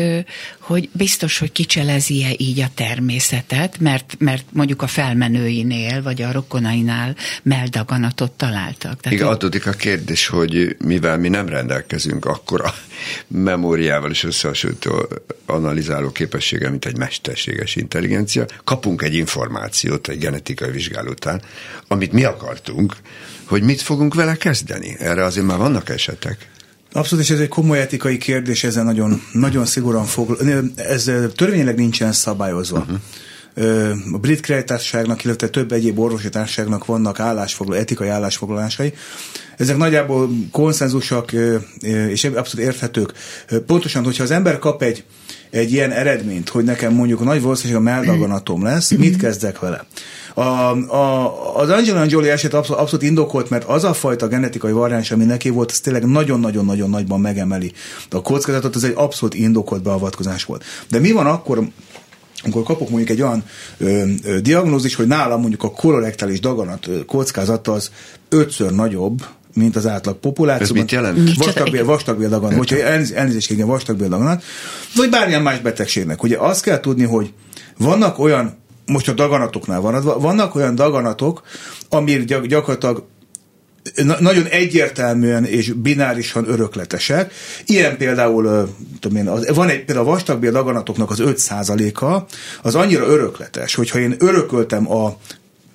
S2: hogy biztos, hogy kicselezi-e így a természetet, mert, mert mondjuk a felmenőinél, vagy a rokonainál meldaganatot találta voltak.
S4: Tehát Igen, hogy... adódik a kérdés, hogy mivel mi nem rendelkezünk akkora memóriával és összehasonlító analizáló képességgel, mint egy mesterséges intelligencia, kapunk egy információt egy genetikai vizsgáló után, amit mi akartunk, hogy mit fogunk vele kezdeni. Erre azért már vannak esetek.
S9: Abszolút, és ez egy komoly etikai kérdés, ezzel nagyon, nagyon szigorúan fog, ez törvényileg nincsen szabályozva. Uh-huh a brit krejtárságnak, illetve több egyéb orvosi társaságnak vannak állásfoglaló, etikai állásfoglalásai. Ezek nagyjából konszenzusak és abszolút érthetők. Pontosan, hogyha az ember kap egy, egy ilyen eredményt, hogy nekem mondjuk nagy valószínűség a meldaganatom lesz, mit kezdek vele? A, a, az Angelina Jolie eset abszolút, abszolút indokolt, mert az a fajta genetikai variáns, ami neki volt, az tényleg nagyon-nagyon-nagyon nagyban megemeli. De a kockázatot az egy abszolút indokolt beavatkozás volt. De mi van akkor, amikor kapok mondjuk egy olyan ö, ö, diagnózis, hogy nálam mondjuk a kolorektális daganat kockázata az ötször nagyobb, mint az átlag populáció. Ez
S4: mit jelent?
S9: Vastagbél, vastagbél daganat, hogyha elnézést igen, vastagbél daganat, vagy bármilyen más betegségnek. Ugye azt kell tudni, hogy vannak olyan, most a daganatoknál van, vannak olyan daganatok, amik gyakorlatilag nagyon egyértelműen és binárisan örökletesek. Ilyen például, tudom én, van egy például a vastagbél daganatoknak az 5%-a, az annyira örökletes, hogyha én örököltem a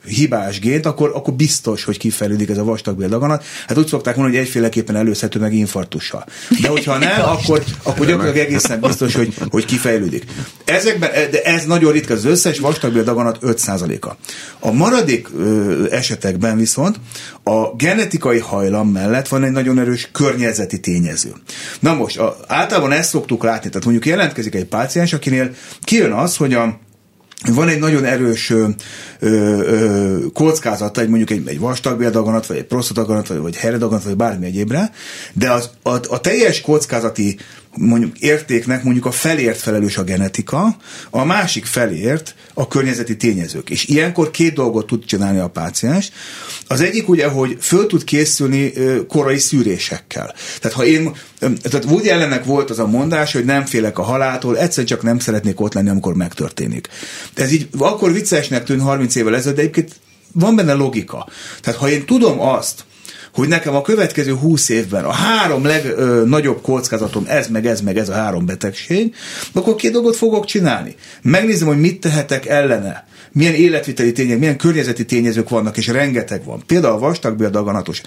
S9: hibás gént, akkor, akkor biztos, hogy kifejlődik ez a vastagbél daganat. Hát úgy szokták mondani, hogy egyféleképpen előzhető meg infarktussal. De hogyha nem, akkor, akkor gyakorlatilag egészen biztos, hogy, hogy kifejlődik. Ezekben, de ez nagyon ritka, az összes vastagbél daganat 5%-a. A maradék ö, esetekben viszont a genetikai hajlam mellett van egy nagyon erős környezeti tényező. Na most, a, általában ezt szoktuk látni, tehát mondjuk jelentkezik egy páciens, akinél kijön az, hogy a van egy nagyon erős ö, ö, kockázata, egy mondjuk egy, egy vastagbéldaganat, vagy egy prostataganat, vagy, vagy heredaganat, vagy bármi egyébre, de az, a, a teljes kockázati mondjuk értéknek mondjuk a felért felelős a genetika, a másik felért a környezeti tényezők. És ilyenkor két dolgot tud csinálni a páciens. Az egyik ugye, hogy föl tud készülni korai szűrésekkel. Tehát ha én, tehát Woody ellenek volt az a mondás, hogy nem félek a haláltól, egyszer csak nem szeretnék ott lenni, amikor megtörténik. Ez így akkor viccesnek tűn 30 évvel ezelőtt, de egyébként van benne logika. Tehát ha én tudom azt, hogy nekem a következő húsz évben a három legnagyobb kockázatom ez, meg ez, meg ez a három betegség, akkor két dolgot fogok csinálni. Megnézem, hogy mit tehetek ellene milyen életviteli tényezők, milyen környezeti tényezők vannak, és rengeteg van. Például a vastagbél daganatos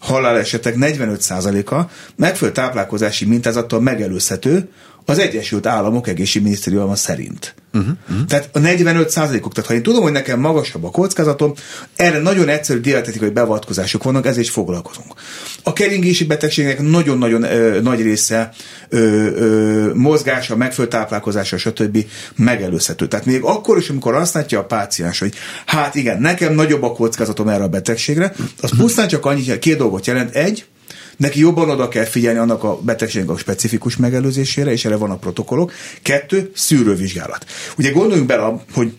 S9: halálesetek 45%-a megfelelő táplálkozási mintázattal megelőzhető, az Egyesült Államok egészségminisztériuma szerint. Uh-huh, uh-huh. Tehát a 45 százalékok, tehát ha én tudom, hogy nekem magasabb a kockázatom, erre nagyon egyszerű dietetikai beavatkozások vannak, ezzel is foglalkozunk. A keringési betegségnek nagyon-nagyon ö, nagy része ö, ö, mozgása, megfelelő táplálkozása, stb. megelőzhető. Tehát még akkor is, amikor azt látja a páciens, hogy hát igen, nekem nagyobb a kockázatom erre a betegségre, az pusztán csak annyit, két dolgot jelent. Egy, Neki jobban oda kell figyelni annak a betegségnek a specifikus megelőzésére, és erre van a protokollok. Kettő, szűrővizsgálat. Ugye gondoljunk bele, hogy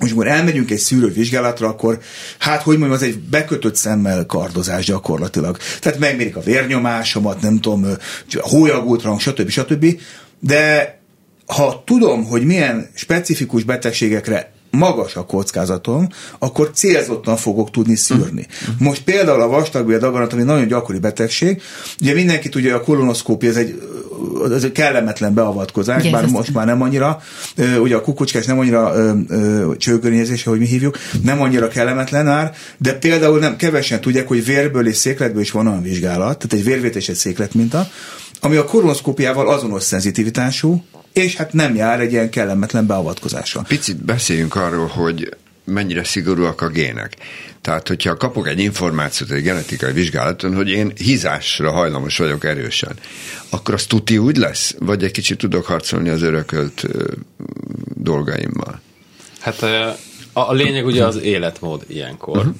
S9: most amikor elmegyünk egy szűrővizsgálatra, akkor hát, hogy mondjam, az egy bekötött szemmel kardozás gyakorlatilag. Tehát megmérik a vérnyomásomat, nem tudom, hólyagútrang, stb. stb. De ha tudom, hogy milyen specifikus betegségekre magas a kockázatom, akkor célzottan fogok tudni szűrni. Most például a vastagbél daganat, ami nagyon gyakori betegség, ugye mindenki tudja, a kolonoszkópia ez egy, ez egy kellemetlen beavatkozás, Igen, bár most már nem annyira, ugye a kukucskás nem annyira csőkörnyezés, hogy mi hívjuk, nem annyira kellemetlen már, de például nem kevesen tudják, hogy vérből és székletből is van olyan vizsgálat, tehát egy vérvétés egy székletminta, ami a kolonoszkópiával azonos szenzitivitású, és hát nem jár egy ilyen kellemetlen beavatkozással.
S4: Picit beszéljünk arról, hogy mennyire szigorúak a gének. Tehát, hogyha kapok egy információt egy genetikai vizsgálaton, hogy én hízásra hajlamos vagyok erősen, akkor az tuti úgy lesz? Vagy egy kicsit tudok harcolni az örökölt dolgaimmal?
S8: Hát a lényeg ugye az életmód ilyenkor. Uh-huh,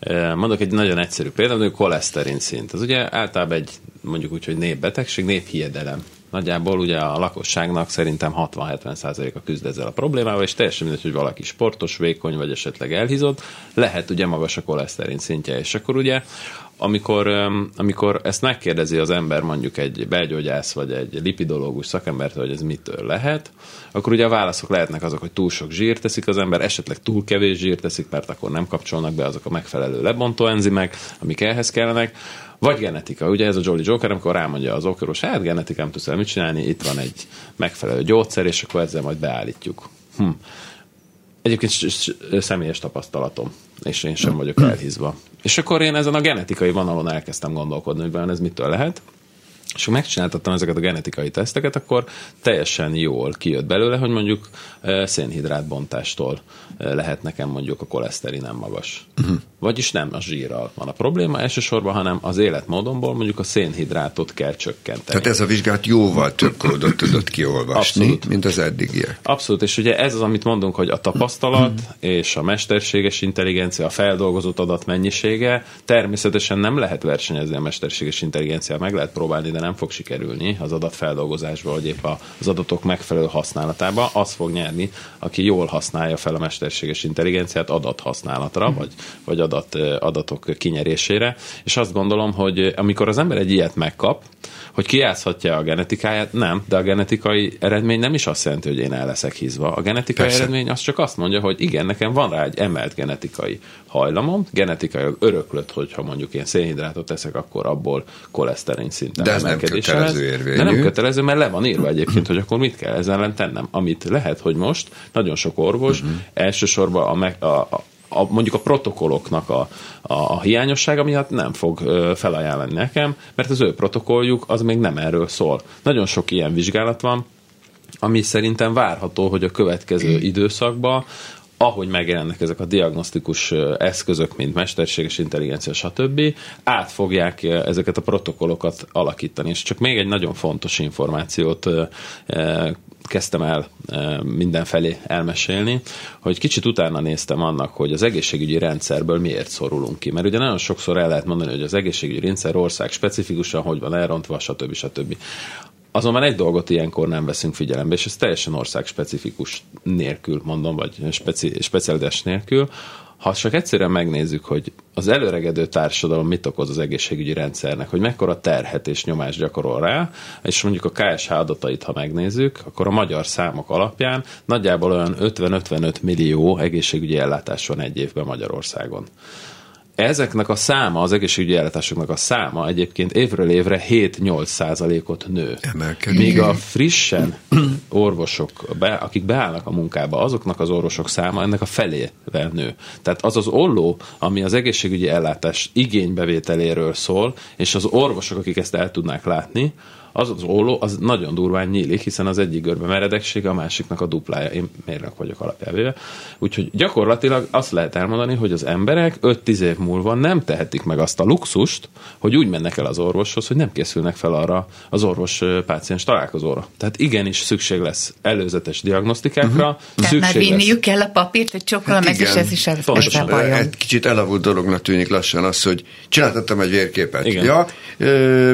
S8: uh-huh. Mondok egy nagyon egyszerű példát, hogy koleszterin szint. Az ugye általában egy mondjuk úgy, hogy népbetegség, néphiedelem. Nagyjából ugye a lakosságnak szerintem 60-70%-a küzd ezzel a problémával, és teljesen mindegy, hogy valaki sportos, vékony, vagy esetleg elhízott, lehet ugye magas a koleszterin szintje, és akkor ugye amikor, amikor ezt megkérdezi az ember mondjuk egy belgyógyász vagy egy lipidológus szakembert, hogy ez mitől lehet, akkor ugye a válaszok lehetnek azok, hogy túl sok zsírt teszik az ember, esetleg túl kevés zsírt teszik, mert akkor nem kapcsolnak be azok a megfelelő lebontó enzimek, amik ehhez kellenek, vagy genetika. Ugye ez a Jolly Joker, amikor rámondja az okoros, hát genetika nem tudsz el mit csinálni, itt van egy megfelelő gyógyszer, és akkor ezzel majd beállítjuk. Hm. Egyébként személyes tapasztalatom, és én sem vagyok elhízva. És akkor én ezen a genetikai vonalon elkezdtem gondolkodni, hogy vajon ez mitől lehet. És megcsináltattam ezeket a genetikai teszteket, akkor teljesen jól kijött belőle, hogy mondjuk szénhidrátbontástól lehet nekem mondjuk a koleszterinem magas. Uh-huh. Vagyis nem a zsírral van a probléma elsősorban, hanem az életmódomból mondjuk a szénhidrátot kell csökkenteni.
S4: Tehát ez a vizsgálat jóval több kódot tudott kiolvasni, Abszolút. mint az eddigiek.
S8: Abszolút, és ugye ez az, amit mondunk, hogy a tapasztalat uh-huh. és a mesterséges intelligencia, a feldolgozott adat mennyisége természetesen nem lehet versenyezni a mesterséges intelligenciát, meg lehet próbálni, de nem fog sikerülni az adatfeldolgozásba, vagy épp az adatok megfelelő használatába. Az fog nyerni, aki jól használja fel a mesterséges intelligenciát adathasználatra, hmm. vagy, vagy adat, adatok kinyerésére. És azt gondolom, hogy amikor az ember egy ilyet megkap, hogy kiátszhatja a genetikáját, nem, de a genetikai eredmény nem is azt jelenti, hogy én el leszek hízva. A genetikai Persze. eredmény az csak azt mondja, hogy igen, nekem van rá egy emelt genetikai hajlamom, genetikai öröklött, hogyha mondjuk én szénhidrátot teszek, akkor abból koleszterin szinten
S4: De ez nem kötelező érvényű.
S8: De nem kötelező, mert le van írva egyébként, hogy akkor mit kell ezzel ellen tennem. Amit lehet, hogy most nagyon sok orvos uh-huh. elsősorban a, a, a a, mondjuk a protokolloknak a, a, a hiányossága miatt nem fog ö, felajánlani nekem, mert az ő protokolljuk az még nem erről szól. Nagyon sok ilyen vizsgálat van, ami szerintem várható, hogy a következő időszakban ahogy megjelennek ezek a diagnosztikus eszközök, mint mesterséges intelligencia, stb., át fogják ezeket a protokollokat alakítani. És csak még egy nagyon fontos információt kezdtem el mindenfelé elmesélni, hogy kicsit utána néztem annak, hogy az egészségügyi rendszerből miért szorulunk ki. Mert ugye nagyon sokszor el lehet mondani, hogy az egészségügyi rendszer ország specifikusan hogy van elrontva, stb. stb. Azonban egy dolgot ilyenkor nem veszünk figyelembe, és ez teljesen ország specifikus nélkül mondom, vagy speci, specialitás nélkül, ha csak egyszerűen megnézzük, hogy az előregedő társadalom mit okoz az egészségügyi rendszernek, hogy mekkora terhet és nyomást gyakorol rá, és mondjuk a KSH adatait, ha megnézzük, akkor a magyar számok alapján nagyjából olyan 50-55 millió egészségügyi ellátás van egy évben Magyarországon. Ezeknek a száma, az egészségügyi ellátásoknak a száma egyébként évről évre 7-8 százalékot nő.
S4: Emelkedik.
S8: Míg a frissen orvosok, akik beállnak a munkába, azoknak az orvosok száma ennek a felével nő. Tehát az az olló, ami az egészségügyi ellátás igénybevételéről szól, és az orvosok, akik ezt el tudnák látni, az az olló, az nagyon durván nyílik, hiszen az egyik görbe meredekség, a másiknak a duplája. Én mérnök vagyok alapjávéve. Úgyhogy gyakorlatilag azt lehet elmondani, hogy az emberek 5-10 év múlva nem tehetik meg azt a luxust, hogy úgy mennek el az orvoshoz, hogy nem készülnek fel arra az orvos-páciens találkozóra. Tehát igenis szükség lesz előzetes diagnosztikákra. Uh-huh.
S2: Tehát már vinniük lesz... kell a papírt, hogy csokkal hát meg, és ez is el,
S4: Egy kicsit elavult dolognak tűnik lassan az, hogy csináltattam egy vérképet. Igen. Ja,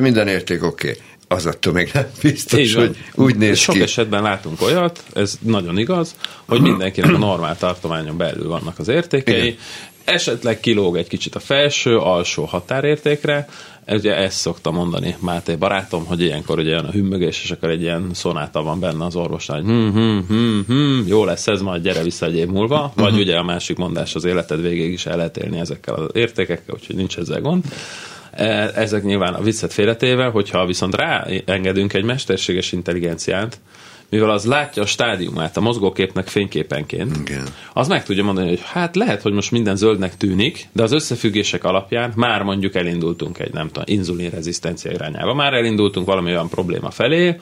S4: minden érték oké. Okay az attól még nem biztos, hogy úgy néz
S8: Sok
S4: ki.
S8: esetben látunk olyat, ez nagyon igaz, hogy mindenkinek a normál tartományon belül vannak az értékei, Igen. esetleg kilóg egy kicsit a felső, alsó határértékre, ugye ezt szokta mondani Máté barátom, hogy ilyenkor ugye jön a hümmögés, és akkor egy ilyen szonáta van benne az orvosnál, hogy hm, hm, hm, hm, jó lesz ez, majd gyere vissza egy év múlva, vagy uh-huh. ugye a másik mondás az életed végéig is el lehet élni ezekkel az értékekkel, úgyhogy nincs ezzel gond. E, ezek nyilván a viccet félretéve, hogyha viszont ráengedünk egy mesterséges intelligenciát, mivel az látja a stádiumát a mozgóképnek fényképenként, Igen. az meg tudja mondani, hogy hát lehet, hogy most minden zöldnek tűnik, de az összefüggések alapján már mondjuk elindultunk egy, nem tudom, inzulinrezisztencia irányába, már elindultunk valami olyan probléma felé,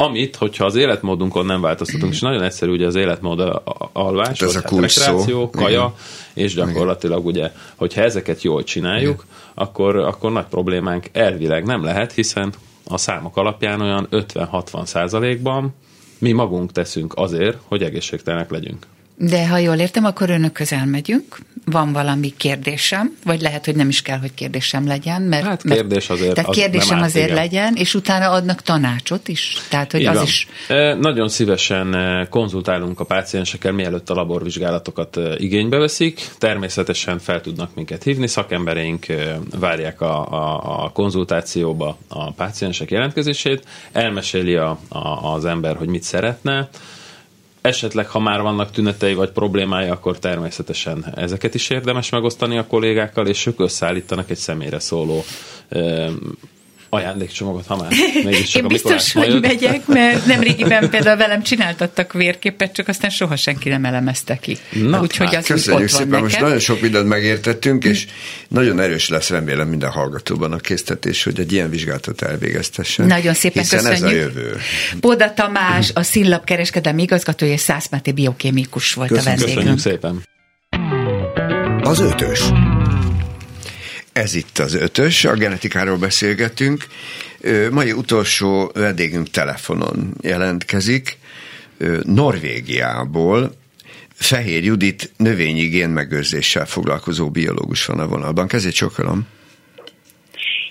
S8: amit, hogyha az életmódunkon nem változtatunk, és nagyon egyszerű ugye az életmód alvás, hát
S4: ez a hát rekreáció,
S8: kaja, Igen. és gyakorlatilag ugye, hogyha ezeket jól csináljuk, akkor, akkor nagy problémánk elvileg nem lehet, hiszen a számok alapján olyan 50-60 százalékban mi magunk teszünk azért, hogy egészségtelenek legyünk.
S2: De ha jól értem, akkor önökhöz elmegyünk, van valami kérdésem, vagy lehet, hogy nem is kell, hogy kérdésem legyen, mert...
S8: Hát kérdés azért.
S2: Tehát
S8: az
S2: kérdésem
S8: nem
S2: azért igen. legyen, és utána adnak tanácsot is. Tehát, hogy
S8: Igen.
S2: az is...
S8: E, nagyon szívesen konzultálunk a páciensekkel, mielőtt a laborvizsgálatokat igénybe veszik. Természetesen fel tudnak minket hívni, szakembereink várják a, a, a konzultációba a páciensek jelentkezését, elmeséli a, a, az ember, hogy mit szeretne, esetleg, ha már vannak tünetei vagy problémái, akkor természetesen ezeket is érdemes megosztani a kollégákkal, és ők összeállítanak egy személyre szóló ajándékcsomagot, ha már
S2: mégis csak Én biztos, hogy majd megyek, mert nemrégiben például velem csináltattak vérképet, csak aztán soha senki nem elemezte ki.
S4: Na, Úgyhogy hát, az köszönjük ott szépen, van most nagyon sok mindent megértettünk, és nagyon erős lesz remélem minden hallgatóban a késztetés, hogy egy ilyen vizsgálatot elvégeztessen.
S2: Nagyon szépen
S4: hiszen
S2: köszönjük.
S4: ez a jövő.
S2: Boda Tamás, a Színlap kereskedelmi igazgatója, és Szász Máté biokémikus volt köszönjük, a vendégünk.
S8: Köszönjük szépen.
S1: Az ötös.
S4: Ez itt az ötös, a genetikáról beszélgetünk. Mai utolsó vendégünk telefonon jelentkezik, Norvégiából, Fehér Judit növényi génmegőrzéssel foglalkozó biológus van a vonalban. Kezét csokolom.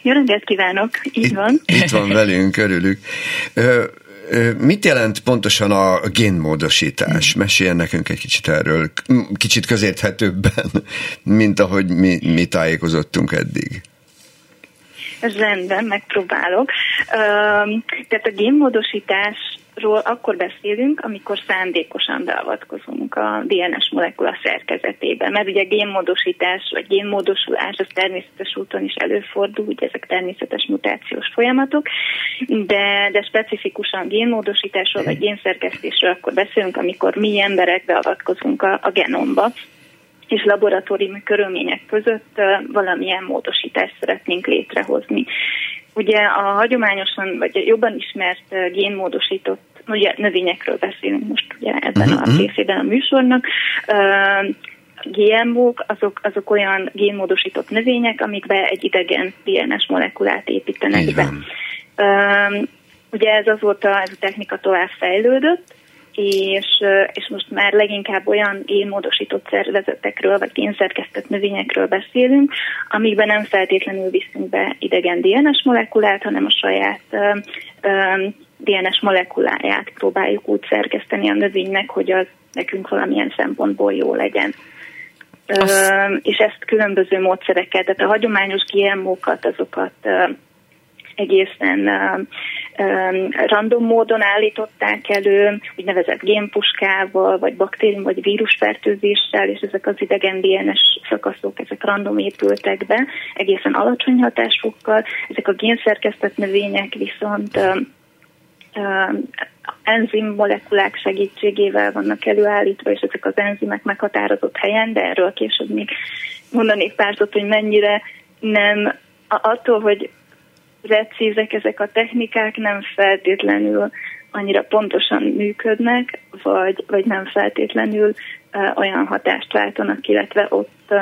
S10: Jó reggelt kívánok, így
S4: itt,
S10: van.
S4: Itt van velünk, örülünk. Mit jelent pontosan a génmódosítás? Meséljen nekünk egy kicsit erről, kicsit közérthetőbben, mint ahogy mi, mi tájékozottunk eddig.
S10: Rendben, megpróbálok. Tehát a génmódosítás ról akkor beszélünk, amikor szándékosan beavatkozunk a DNS molekula szerkezetébe, mert ugye génmódosítás vagy génmódosulás az természetes úton is előfordul, ugye ezek természetes mutációs folyamatok, de, de specifikusan génmódosításról vagy génszerkesztésről akkor beszélünk, amikor mi emberek beavatkozunk a, a genomba, és laboratóriumi körülmények között valamilyen módosítást szeretnénk létrehozni. Ugye a hagyományosan, vagy jobban ismert génmódosított ugye növényekről beszélünk most ugye ebben uh-huh. a mhm. részében a műsornak. Uh, GMO-k azok, azok olyan génmódosított növények, amikbe egy idegen DNS molekulát építenek be. Uh, ugye ez azóta, ez a technika tovább fejlődött, és, és most már leginkább olyan génmódosított szervezetekről, vagy génszerkesztett növényekről beszélünk, amikben nem feltétlenül viszünk be idegen DNS molekulát, hanem a saját DNS molekuláját próbáljuk úgy szerkeszteni a növénynek, hogy az nekünk valamilyen szempontból jó legyen. Azt... és ezt különböző módszerekkel, tehát a hagyományos GMO-kat, azokat egészen random módon állították elő, úgynevezett génpuskával, vagy baktérium, vagy vírusfertőzéssel, és ezek az idegen DNS szakaszok, ezek random épültek be, egészen alacsony hatásfokkal. Ezek a génszerkesztett növények viszont enzim molekulák segítségével vannak előállítva, és ezek az enzimek meghatározott helyen, de erről később még mondanék pár szót, hogy mennyire nem. Attól, hogy precízek ezek a technikák, nem feltétlenül annyira pontosan működnek, vagy, vagy nem feltétlenül olyan hatást váltanak, illetve ott,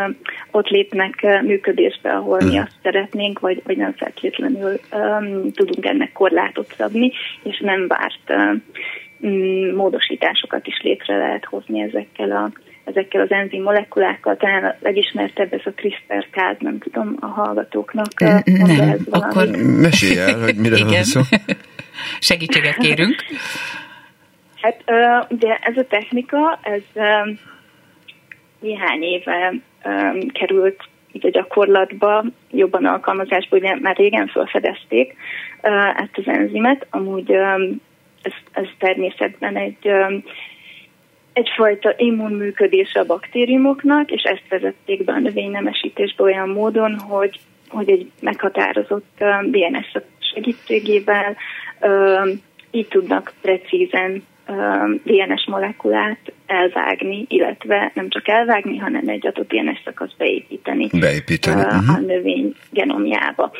S10: ott lépnek működésbe, ahol mi azt szeretnénk, vagy, vagy nem feltétlenül um, tudunk ennek korlátot szabni, és nem várt uh, módosításokat is létre lehet hozni ezekkel a ezekkel az enzim molekulákkal, talán a legismertebb ez a CRISPR-Cas, nem tudom a hallgatóknak.
S2: Nem, ez akkor
S4: mesélj el, hogy mire van szó.
S2: Segítséget kérünk.
S10: Hát ugye ez a technika, ez néhány éve került így a gyakorlatba, jobban alkalmazásba, ugye már régen felfedezték ezt az enzimet, amúgy ez, ez természetben egy egyfajta immunműködése a baktériumoknak, és ezt vezették be a növénynemesítésbe olyan módon, hogy, hogy egy meghatározott DNS segítségével így tudnak precízen DNS molekulát elvágni, illetve nem csak elvágni, hanem egy adott DNS szakaszt beépíteni,
S4: beépíteni.
S10: a uh-huh. növény genomjába.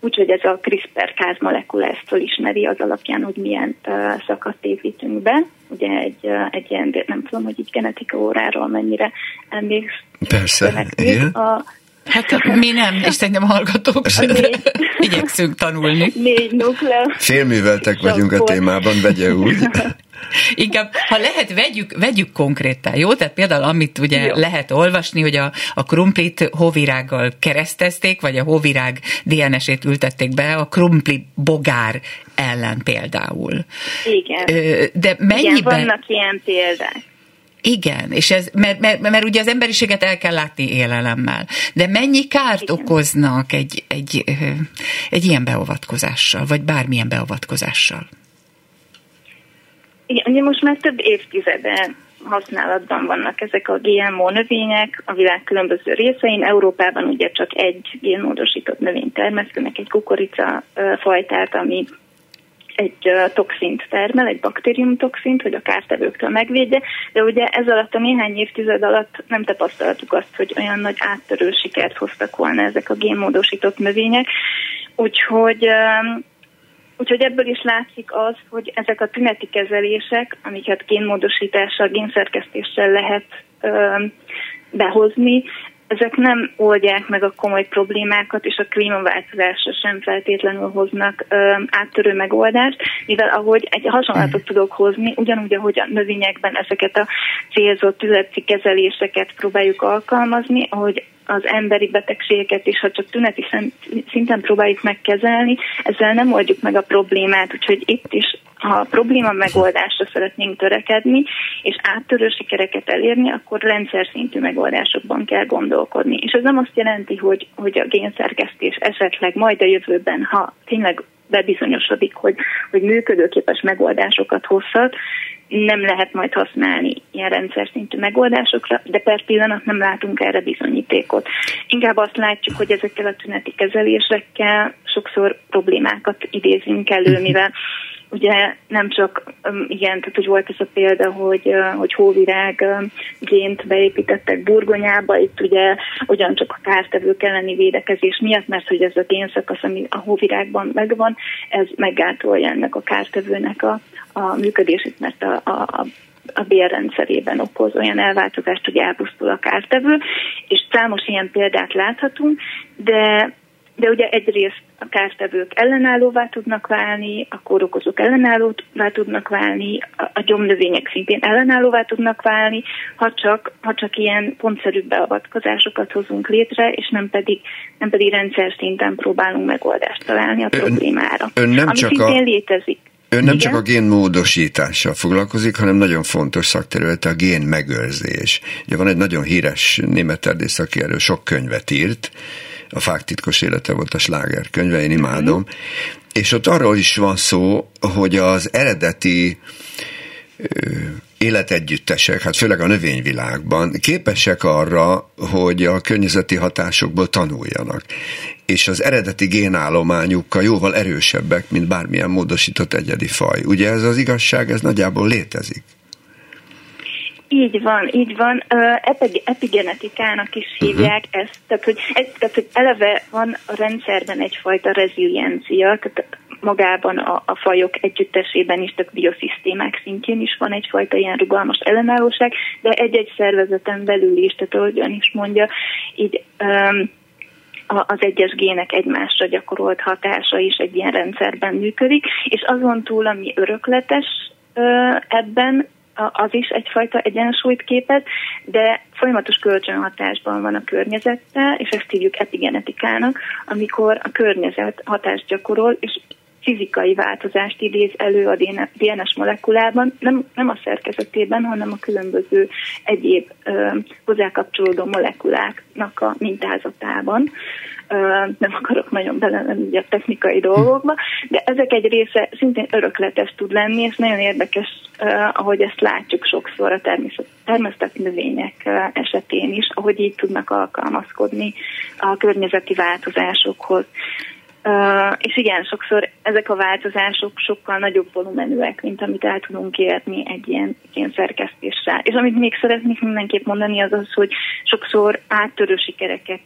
S10: Úgyhogy ez a CRISPR-Cas molekula ezt felismeri az alapján, hogy milyen szakaszt építünk be. Ugye egy, egy ilyen, nem tudom, hogy így genetika óráról mennyire emléksz.
S4: Persze, igen.
S2: A, Hát mi nem, és szerintem a hallgatók sem. Igyekszünk tanulni.
S10: Négy nukleus.
S4: Félműveltek vagyunk a témában, vegye úgy.
S2: Inkább, ha lehet, vegyük, vegyük konkrétan, jó? Tehát például, amit ugye jó. lehet olvasni, hogy a, a krumplit hóvirággal keresztezték, vagy a hóvirág DNS-ét ültették be a krumpli bogár ellen például.
S10: Igen.
S2: De mennyiben... Igen,
S10: vannak ilyen példák.
S2: Igen, és ez, mert, mert, mert ugye az emberiséget el kell látni élelemmel. De mennyi kárt Igen. okoznak egy, egy, egy ilyen beavatkozással, vagy bármilyen beavatkozással?
S10: Igen, ugye most már több évtizede használatban vannak ezek a GMO növények a világ különböző részein. Európában ugye csak egy génmódosított növény termesztenek, egy kukorica fajtát, ami egy toxint termel, egy baktérium toxint, hogy a kártevőktől megvédje, de ugye ez alatt a néhány évtized alatt nem tapasztaltuk azt, hogy olyan nagy áttörő sikert hoztak volna ezek a génmódosított növények, úgyhogy Úgyhogy ebből is látszik az, hogy ezek a tüneti kezelések, amiket génmódosítással, génszerkesztéssel lehet ö, behozni, ezek nem oldják meg a komoly problémákat, és a klímaváltozásra sem feltétlenül hoznak ö, áttörő megoldást, mivel ahogy egy hasonlatot tudok hozni, ugyanúgy, ahogy a növényekben ezeket a célzott tüneti kezeléseket próbáljuk alkalmazni, ahogy az emberi betegségeket is, ha csak tüneti szinten próbáljuk megkezelni, ezzel nem oldjuk meg a problémát, úgyhogy itt is, ha a probléma megoldásra szeretnénk törekedni, és áttörő sikereket elérni, akkor rendszer szintű megoldásokban kell gondolkodni. És ez nem azt jelenti, hogy, hogy a génszerkesztés esetleg majd a jövőben, ha tényleg bebizonyosodik, hogy, hogy működőképes megoldásokat hozhat, nem lehet majd használni ilyen rendszer szintű megoldásokra, de per pillanat nem látunk erre bizonyítékot. Inkább azt látjuk, hogy ezekkel a tüneti kezelésekkel sokszor problémákat idézünk elő, mivel ugye nem csak, igen, tehát hogy volt ez a példa, hogy, hogy hóvirág gént beépítettek burgonyába, itt ugye ugyancsak a kártevők elleni védekezés miatt, mert hogy ez a génszakasz, ami a hóvirágban megvan, ez meggátolja ennek a kártevőnek a, a működését, mert a, a, a bérrendszerében okoz olyan elváltozást, hogy elpusztul a kártevő, és számos ilyen példát láthatunk, de de ugye egyrészt a kártevők ellenállóvá tudnak válni, a kórokozók ellenállóvá tudnak válni, a gyomnövények szintén ellenállóvá tudnak válni, ha csak, ha csak ilyen pontszerű beavatkozásokat hozunk létre, és nem pedig, nem pedig rendszer szinten próbálunk megoldást találni a problémára.
S4: Ön, ön nem
S10: ami
S4: csak
S10: szintén
S4: a...
S10: létezik.
S4: Ön nem Igen? csak a génmódosítással foglalkozik, hanem nagyon fontos szakterülete a gén megőrzés. Ugye van egy nagyon híres német erdész, aki erről sok könyvet írt, a Fák titkos élete volt a sláger könyve, én imádom, és ott arról is van szó, hogy az eredeti életegyüttesek, hát főleg a növényvilágban képesek arra, hogy a környezeti hatásokból tanuljanak. És az eredeti génállományukkal jóval erősebbek, mint bármilyen módosított egyedi faj. Ugye ez az igazság, ez nagyjából létezik.
S10: Így van, így van. Epigenetikának is mhm. hívják uh-huh. ezt, tehát hogy, ez, tehát hogy eleve van a rendszerben egyfajta reziliencia, tehát magában a, a fajok együttesében is, tehát bioszisztémák szintjén is van egyfajta ilyen rugalmas ellenállóság, de egy-egy szervezeten belül is, tehát ahogyan is mondja, így um, az egyes gének egymásra gyakorolt hatása is egy ilyen rendszerben működik, és azon túl, ami örökletes ebben, az is egyfajta egyensúlyt képez, de folyamatos kölcsönhatásban van a környezettel, és ezt hívjuk epigenetikának, amikor a környezet hatást gyakorol, és fizikai változást idéz elő a DNS molekulában, nem, nem a szerkezetében, hanem a különböző egyéb ö, hozzákapcsolódó molekuláknak a mintázatában. Ö, nem akarok nagyon belemenni a technikai dolgokba, de ezek egy része szintén örökletes tud lenni, és nagyon érdekes, ahogy ezt látjuk sokszor a termesztett növények esetén is, ahogy így tudnak alkalmazkodni a környezeti változásokhoz. Uh, és igen, sokszor ezek a változások sokkal nagyobb volumenűek, mint amit el tudunk érni egy ilyen, ilyen szerkesztéssel. És amit még szeretnék mindenképp mondani, az az, hogy sokszor áttörő sikereket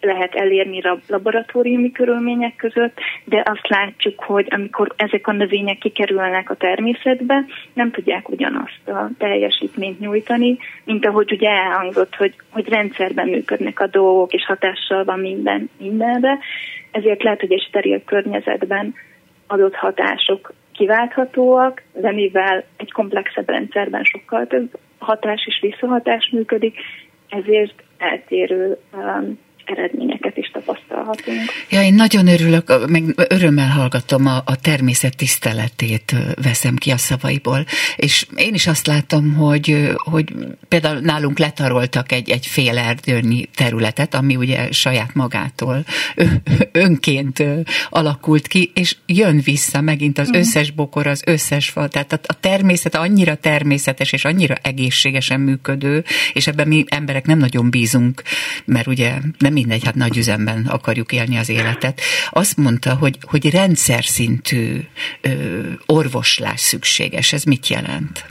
S10: lehet elérni laboratóriumi körülmények között, de azt látjuk, hogy amikor ezek a növények kikerülnek a természetbe, nem tudják ugyanazt a teljesítményt nyújtani, mint ahogy ugye elhangzott, hogy, hogy rendszerben működnek a dolgok, és hatással van minden mindenre, ezért lehet, hogy egy steril környezetben adott hatások kiválthatóak, de mivel egy komplexebb rendszerben sokkal több hatás és visszahatás működik, ezért eltérő um, eredményeket is tapasztalhatunk.
S2: Ja, én nagyon örülök, meg örömmel hallgatom a, a természet tiszteletét, veszem ki a szavaiból, és én is azt látom, hogy, hogy például nálunk letaroltak egy, egy fél erdőnyi területet, ami ugye saját magától önként alakult ki, és jön vissza megint az mhm. összes bokor, az összes fa, tehát a, a természet annyira természetes és annyira egészségesen működő, és ebben mi emberek nem nagyon bízunk, mert ugye nem mindegy, hát nagy üzemben akarjuk élni az életet. Azt mondta, hogy, hogy rendszer szintű ö, orvoslás szükséges. Ez mit jelent?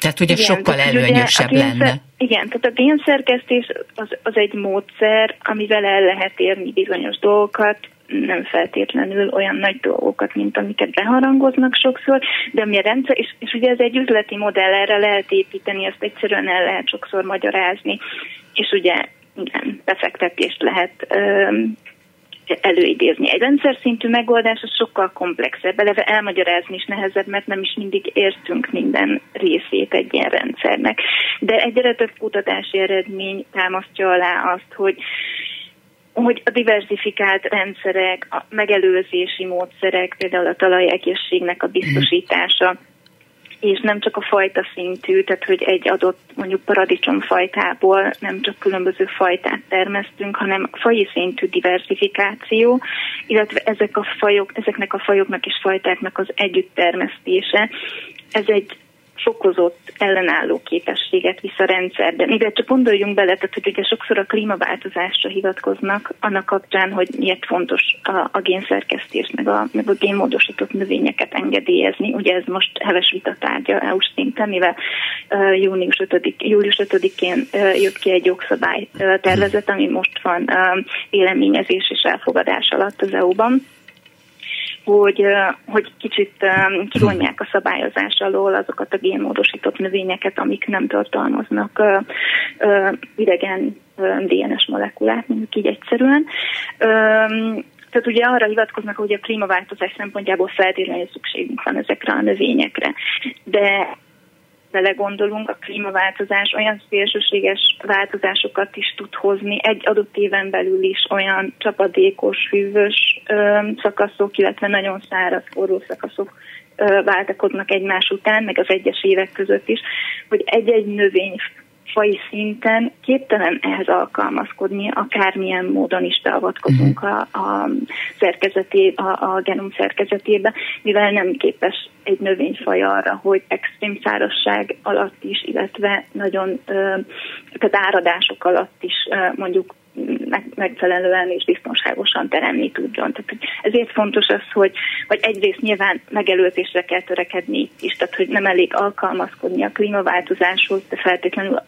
S2: Tehát ugye igen, sokkal tehát, előnyösebb ugye génszer, lenne.
S10: Igen, tehát a génszerkesztés az, az egy módszer, amivel el lehet érni bizonyos dolgokat, nem feltétlenül olyan nagy dolgokat, mint amiket beharangoznak sokszor, de ami a rendszer, és, és ugye ez egy üzleti modell, erre lehet építeni, ezt egyszerűen el lehet sokszor magyarázni, és ugye igen, befektetést lehet előidézni. Egy rendszer szintű megoldás az sokkal komplexebb, eleve elmagyarázni is nehezebb, mert nem is mindig értünk minden részét egy ilyen rendszernek. De egyre több kutatási eredmény támasztja alá azt, hogy hogy a diversifikált rendszerek, a megelőzési módszerek, például a talajegészségnek a biztosítása, és nem csak a fajta szintű, tehát hogy egy adott mondjuk paradicsomfajtából nem csak különböző fajtát termesztünk, hanem faji szintű diversifikáció, illetve ezek a fajok, ezeknek a fajoknak és fajtáknak az együtttermesztése. Ez egy fokozott ellenálló képességet visz a rendszerben. Mivel csak gondoljunk bele, tehát hogy ugye sokszor a klímaváltozásra hivatkoznak annak kapcsán, hogy miért fontos a, a génszerkesztés, meg a, meg a génmódosított növényeket engedélyezni. Ugye ez most heves vitatárgya EU szinten, mivel uh, június 5 július 5-én uh, jött ki egy jogszabály uh, tervezet, ami most van uh, véleményezés és elfogadás alatt az EU-ban hogy, hogy kicsit kivonják a szabályozás alól azokat a génmódosított növényeket, amik nem tartalmaznak idegen DNS molekulát, mondjuk így egyszerűen. Tehát ugye arra hivatkoznak, hogy a klímaváltozás szempontjából feltétlenül szükségünk van ezekre a növényekre. De belegondolunk, a klímaváltozás olyan szélsőséges változásokat is tud hozni, egy adott éven belül is olyan csapadékos, hűvös ö, szakaszok, illetve nagyon száraz, forró szakaszok váltakoznak egymás után, meg az egyes évek között is, hogy egy-egy növény fai szinten képtelen ehhez alkalmazkodni, akármilyen módon is beavatkozunk mhm. a, a, szerkezeté, a, a genom szerkezetébe, mivel nem képes egy növényfaj arra, hogy extrém szárazság alatt is, illetve nagyon tehát áradások alatt is mondjuk megfelelően és biztonságosan teremni tudjon. Tehát ezért fontos az, hogy, hogy egyrészt nyilván megelőzésre kell törekedni itt is, tehát hogy nem elég alkalmazkodni a klímaváltozáshoz, de feltétlenül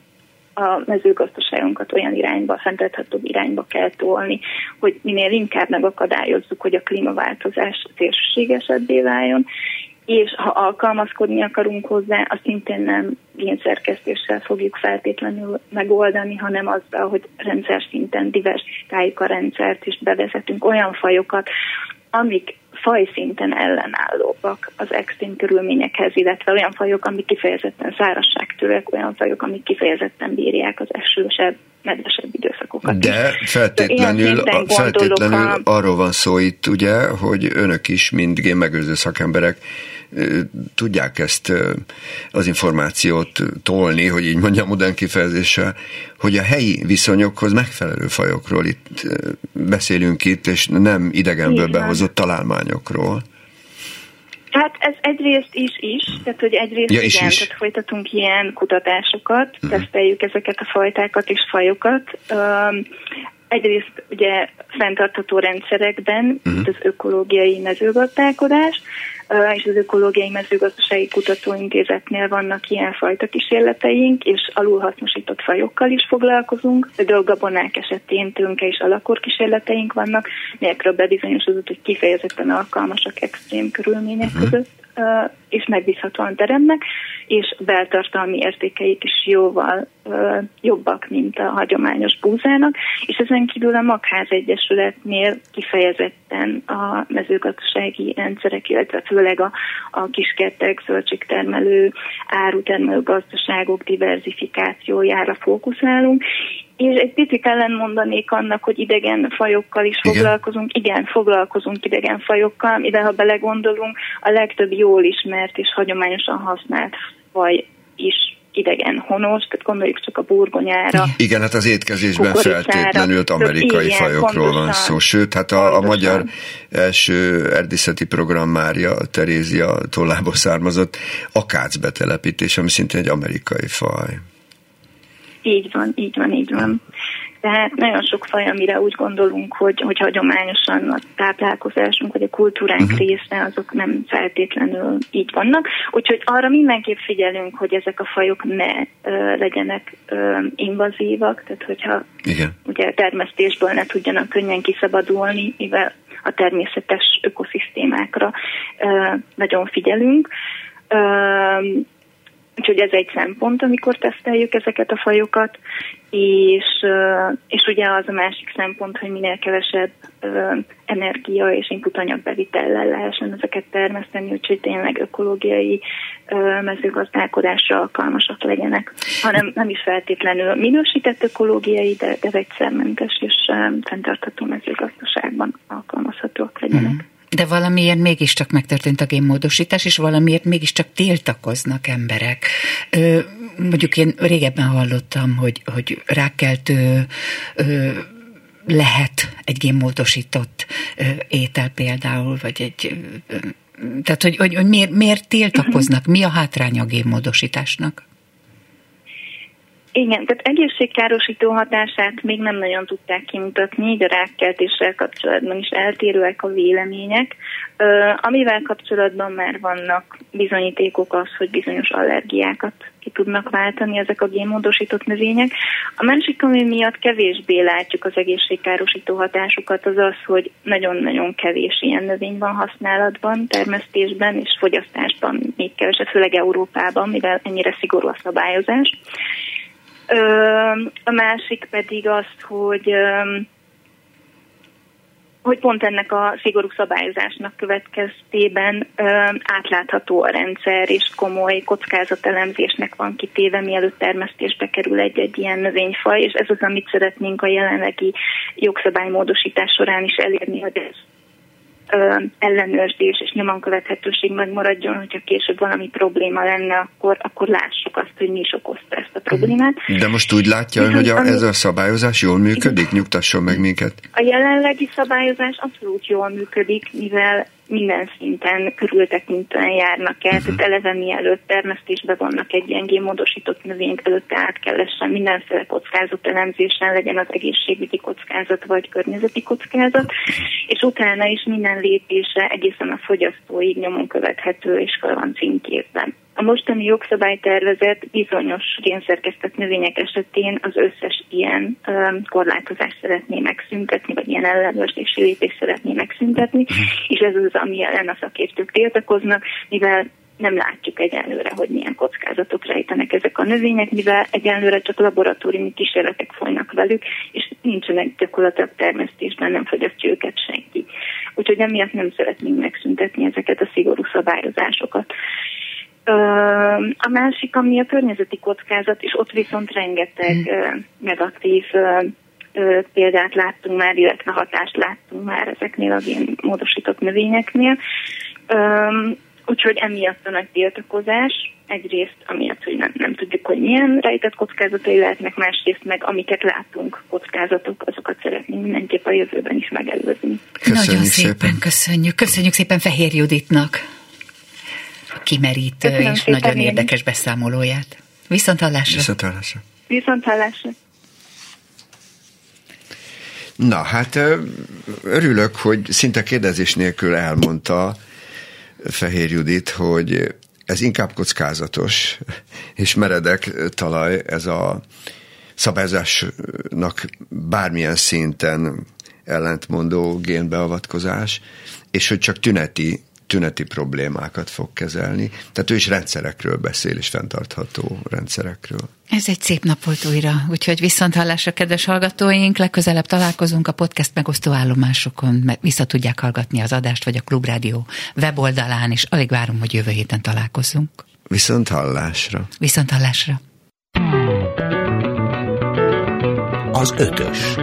S10: a mezőgazdaságunkat olyan irányba, fenntarthatóbb irányba kell tolni, hogy minél inkább megakadályozzuk, hogy a klímaváltozás szélsőségesebbé váljon, és ha alkalmazkodni akarunk hozzá, azt szintén nem génszerkesztéssel fogjuk feltétlenül megoldani, hanem azzal, hogy rendszer szinten diversifikáljuk a rendszert, és bevezetünk olyan fajokat, amik fajszinten ellenállóak az extrém körülményekhez, illetve olyan fajok, amik kifejezetten szárazságtőek, olyan fajok, amik kifejezetten bírják az esősebb, nedvesebb időszakokat.
S4: De feltétlenül, a, feltétlenül a... arról van szó itt, ugye, hogy önök is, mint génmegőrző szakemberek tudják ezt az információt tolni, hogy így mondjam modern kifejezéssel, hogy a helyi viszonyokhoz megfelelő fajokról itt beszélünk itt, és nem idegenből behozott találmányokról.
S10: Hát ez egyrészt is is, tehát hogy egyrészt ja, is igen, is. tehát folytatunk ilyen kutatásokat, uh-huh. teszteljük ezeket a fajtákat és fajokat. Um, egyrészt ugye fenntartható rendszerekben, uh-huh. az ökológiai mezőgazdálkodás, és az Ökológiai Mezőgazdasági Kutatóintézetnél vannak ilyenfajta kísérleteink, és alulhasznosított fajokkal is foglalkozunk. Például gabonák esetén tőnke és alakor kísérleteink vannak, melyekről bebizonyosodott, hogy kifejezetten alkalmasak extrém körülmények uh-huh. között és megbízhatóan teremnek, és beltartalmi értékeik is jóval jobbak, mint a hagyományos búzának, és ezen kívül a Magház Egyesületnél kifejezetten a mezőgazdasági rendszerek, illetve főleg a, a kiskertek, zöldségtermelő, árutermelő gazdaságok diversifikációjára fókuszálunk, és egy picit ellen mondanék annak, hogy idegen fajokkal is Igen. foglalkozunk. Igen, foglalkozunk idegen fajokkal, ide ha belegondolunk, a legtöbb jól ismert és hagyományosan használt faj is idegen honos, tehát gondoljuk csak a burgonyára.
S4: Igen, hát az étkezésben feltétlenül amerikai igen, fajokról pontosan, van szó, sőt, hát a, a magyar első erdészeti program Mária Terézia tollából származott akác betelepítés, ami szintén egy amerikai faj.
S10: Így van, így van, így van. Tehát nagyon sok faj, amire úgy gondolunk, hogy, hogy hagyományosan a táplálkozásunk vagy a kultúránk uh-huh. része, azok nem feltétlenül így vannak. Úgyhogy arra mindenképp figyelünk, hogy ezek a fajok ne ö, legyenek ö, invazívak, tehát hogyha Igen. ugye termesztésből ne tudjanak könnyen kiszabadulni, mivel a természetes ökoszisztémákra ö, nagyon figyelünk. Ö, Úgyhogy ez egy szempont, amikor teszteljük ezeket a fajokat, és, és ugye az a másik szempont, hogy minél kevesebb energia és input bevitellel lehessen ezeket termeszteni, úgyhogy tényleg ökológiai mezőgazdálkodásra alkalmasak legyenek, hanem nem is feltétlenül minősített ökológiai, de, de vegyszermentes és fenntartható mezőgazdaságban alkalmazhatóak legyenek. Mm.
S2: De valamiért mégiscsak megtörtént a génmódosítás, és valamiért mégiscsak tiltakoznak emberek. Ö, mondjuk én régebben hallottam, hogy, hogy rákkeltő ö, lehet egy génmódosított ö, étel például, vagy egy... Ö, tehát, hogy, hogy, hogy miért, miért tiltakoznak? Mi a hátránya a génmódosításnak?
S10: Igen, tehát egészségkárosító hatását még nem nagyon tudták kimutatni, így a rákkeltéssel kapcsolatban is eltérőek a vélemények. Amivel kapcsolatban már vannak bizonyítékok az, hogy bizonyos allergiákat ki tudnak váltani ezek a génmódosított növények. A másik, ami miatt kevésbé látjuk az egészségkárosító hatásokat, az az, hogy nagyon-nagyon kevés ilyen növény van használatban, termesztésben és fogyasztásban, még kevesebb, főleg Európában, mivel ennyire szigorú a szabályozás. A másik pedig az, hogy hogy pont ennek a szigorú szabályozásnak következtében ö, átlátható a rendszer, és komoly kockázatelemzésnek van kitéve, mielőtt termesztésbe kerül egy-egy ilyen növényfaj, és ez az, amit szeretnénk a jelenlegi jogszabálymódosítás során is elérni, hogy ez ellenőrzés és nyomon követhetőség megmaradjon, hogyha később valami probléma lenne, akkor, akkor lássuk azt, hogy mi is okozta ezt a problémát.
S4: De most úgy látja ön, hogy a, ez a szabályozás jól működik? Nyugtasson meg minket.
S10: A jelenlegi szabályozás abszolút jól működik, mivel minden szinten körültekintően járnak el, uh-huh. tehát eleve mielőtt termesztésbe vannak egy ilyen módosított növényt, előtte át kell essen mindenféle kockázat elemzésen, legyen az egészségügyi kockázat vagy környezeti kockázat, és utána is minden lépése egészen a fogyasztóig nyomon követhető és fel van címkézben. A mostani jogszabálytervezet bizonyos génszerkesztett növények esetén az összes ilyen korlátozást szeretné megszüntetni, vagy ilyen ellenőrzési lépést szeretné megszüntetni, és ez az, ami ellen a szakértők tiltakoznak, mivel nem látjuk egyenlőre, hogy milyen kockázatok rejtenek ezek a növények, mivel egyenlőre csak laboratóriumi kísérletek folynak velük, és nincsenek gyakorlatilag termesztésben, nem fogyasztja őket senki. Úgyhogy emiatt nem szeretnénk megszüntetni ezeket a szigorú szabályozásokat. A másik, ami a környezeti kockázat, és ott viszont rengeteg hmm. negatív példát láttunk már, illetve hatást láttunk már ezeknél a módosított növényeknél. Úgyhogy emiatt a nagy tiltakozás, egyrészt amiatt, hogy nem, nem tudjuk, hogy milyen rejtett kockázatai lehetnek, másrészt meg amiket látunk kockázatok, azokat szeretnénk mindenképp a jövőben is megelőzni.
S2: Köszönjük Nagyon szépen, szépen köszönjük. Köszönjük szépen Fehér Juditnak kimerítő Köszönöm és nagyon én. érdekes beszámolóját. Viszont hallásra.
S4: Viszont hallásra.
S10: Viszont hallásra.
S4: Na, hát örülök, hogy szinte kérdezés nélkül elmondta Fehér Judit, hogy ez inkább kockázatos és meredek talaj, ez a szabályozásnak bármilyen szinten ellentmondó génbeavatkozás, és hogy csak tüneti tüneti problémákat fog kezelni. Tehát ő is rendszerekről beszél, és fenntartható rendszerekről.
S2: Ez egy szép nap volt újra, úgyhogy viszont hallásra, kedves hallgatóink, legközelebb találkozunk a podcast megosztó állomásokon, mert vissza tudják hallgatni az adást, vagy a Klubrádió weboldalán, és alig várom, hogy jövő héten találkozunk.
S4: Viszont hallásra.
S2: Viszont hallásra.
S1: Az ötös.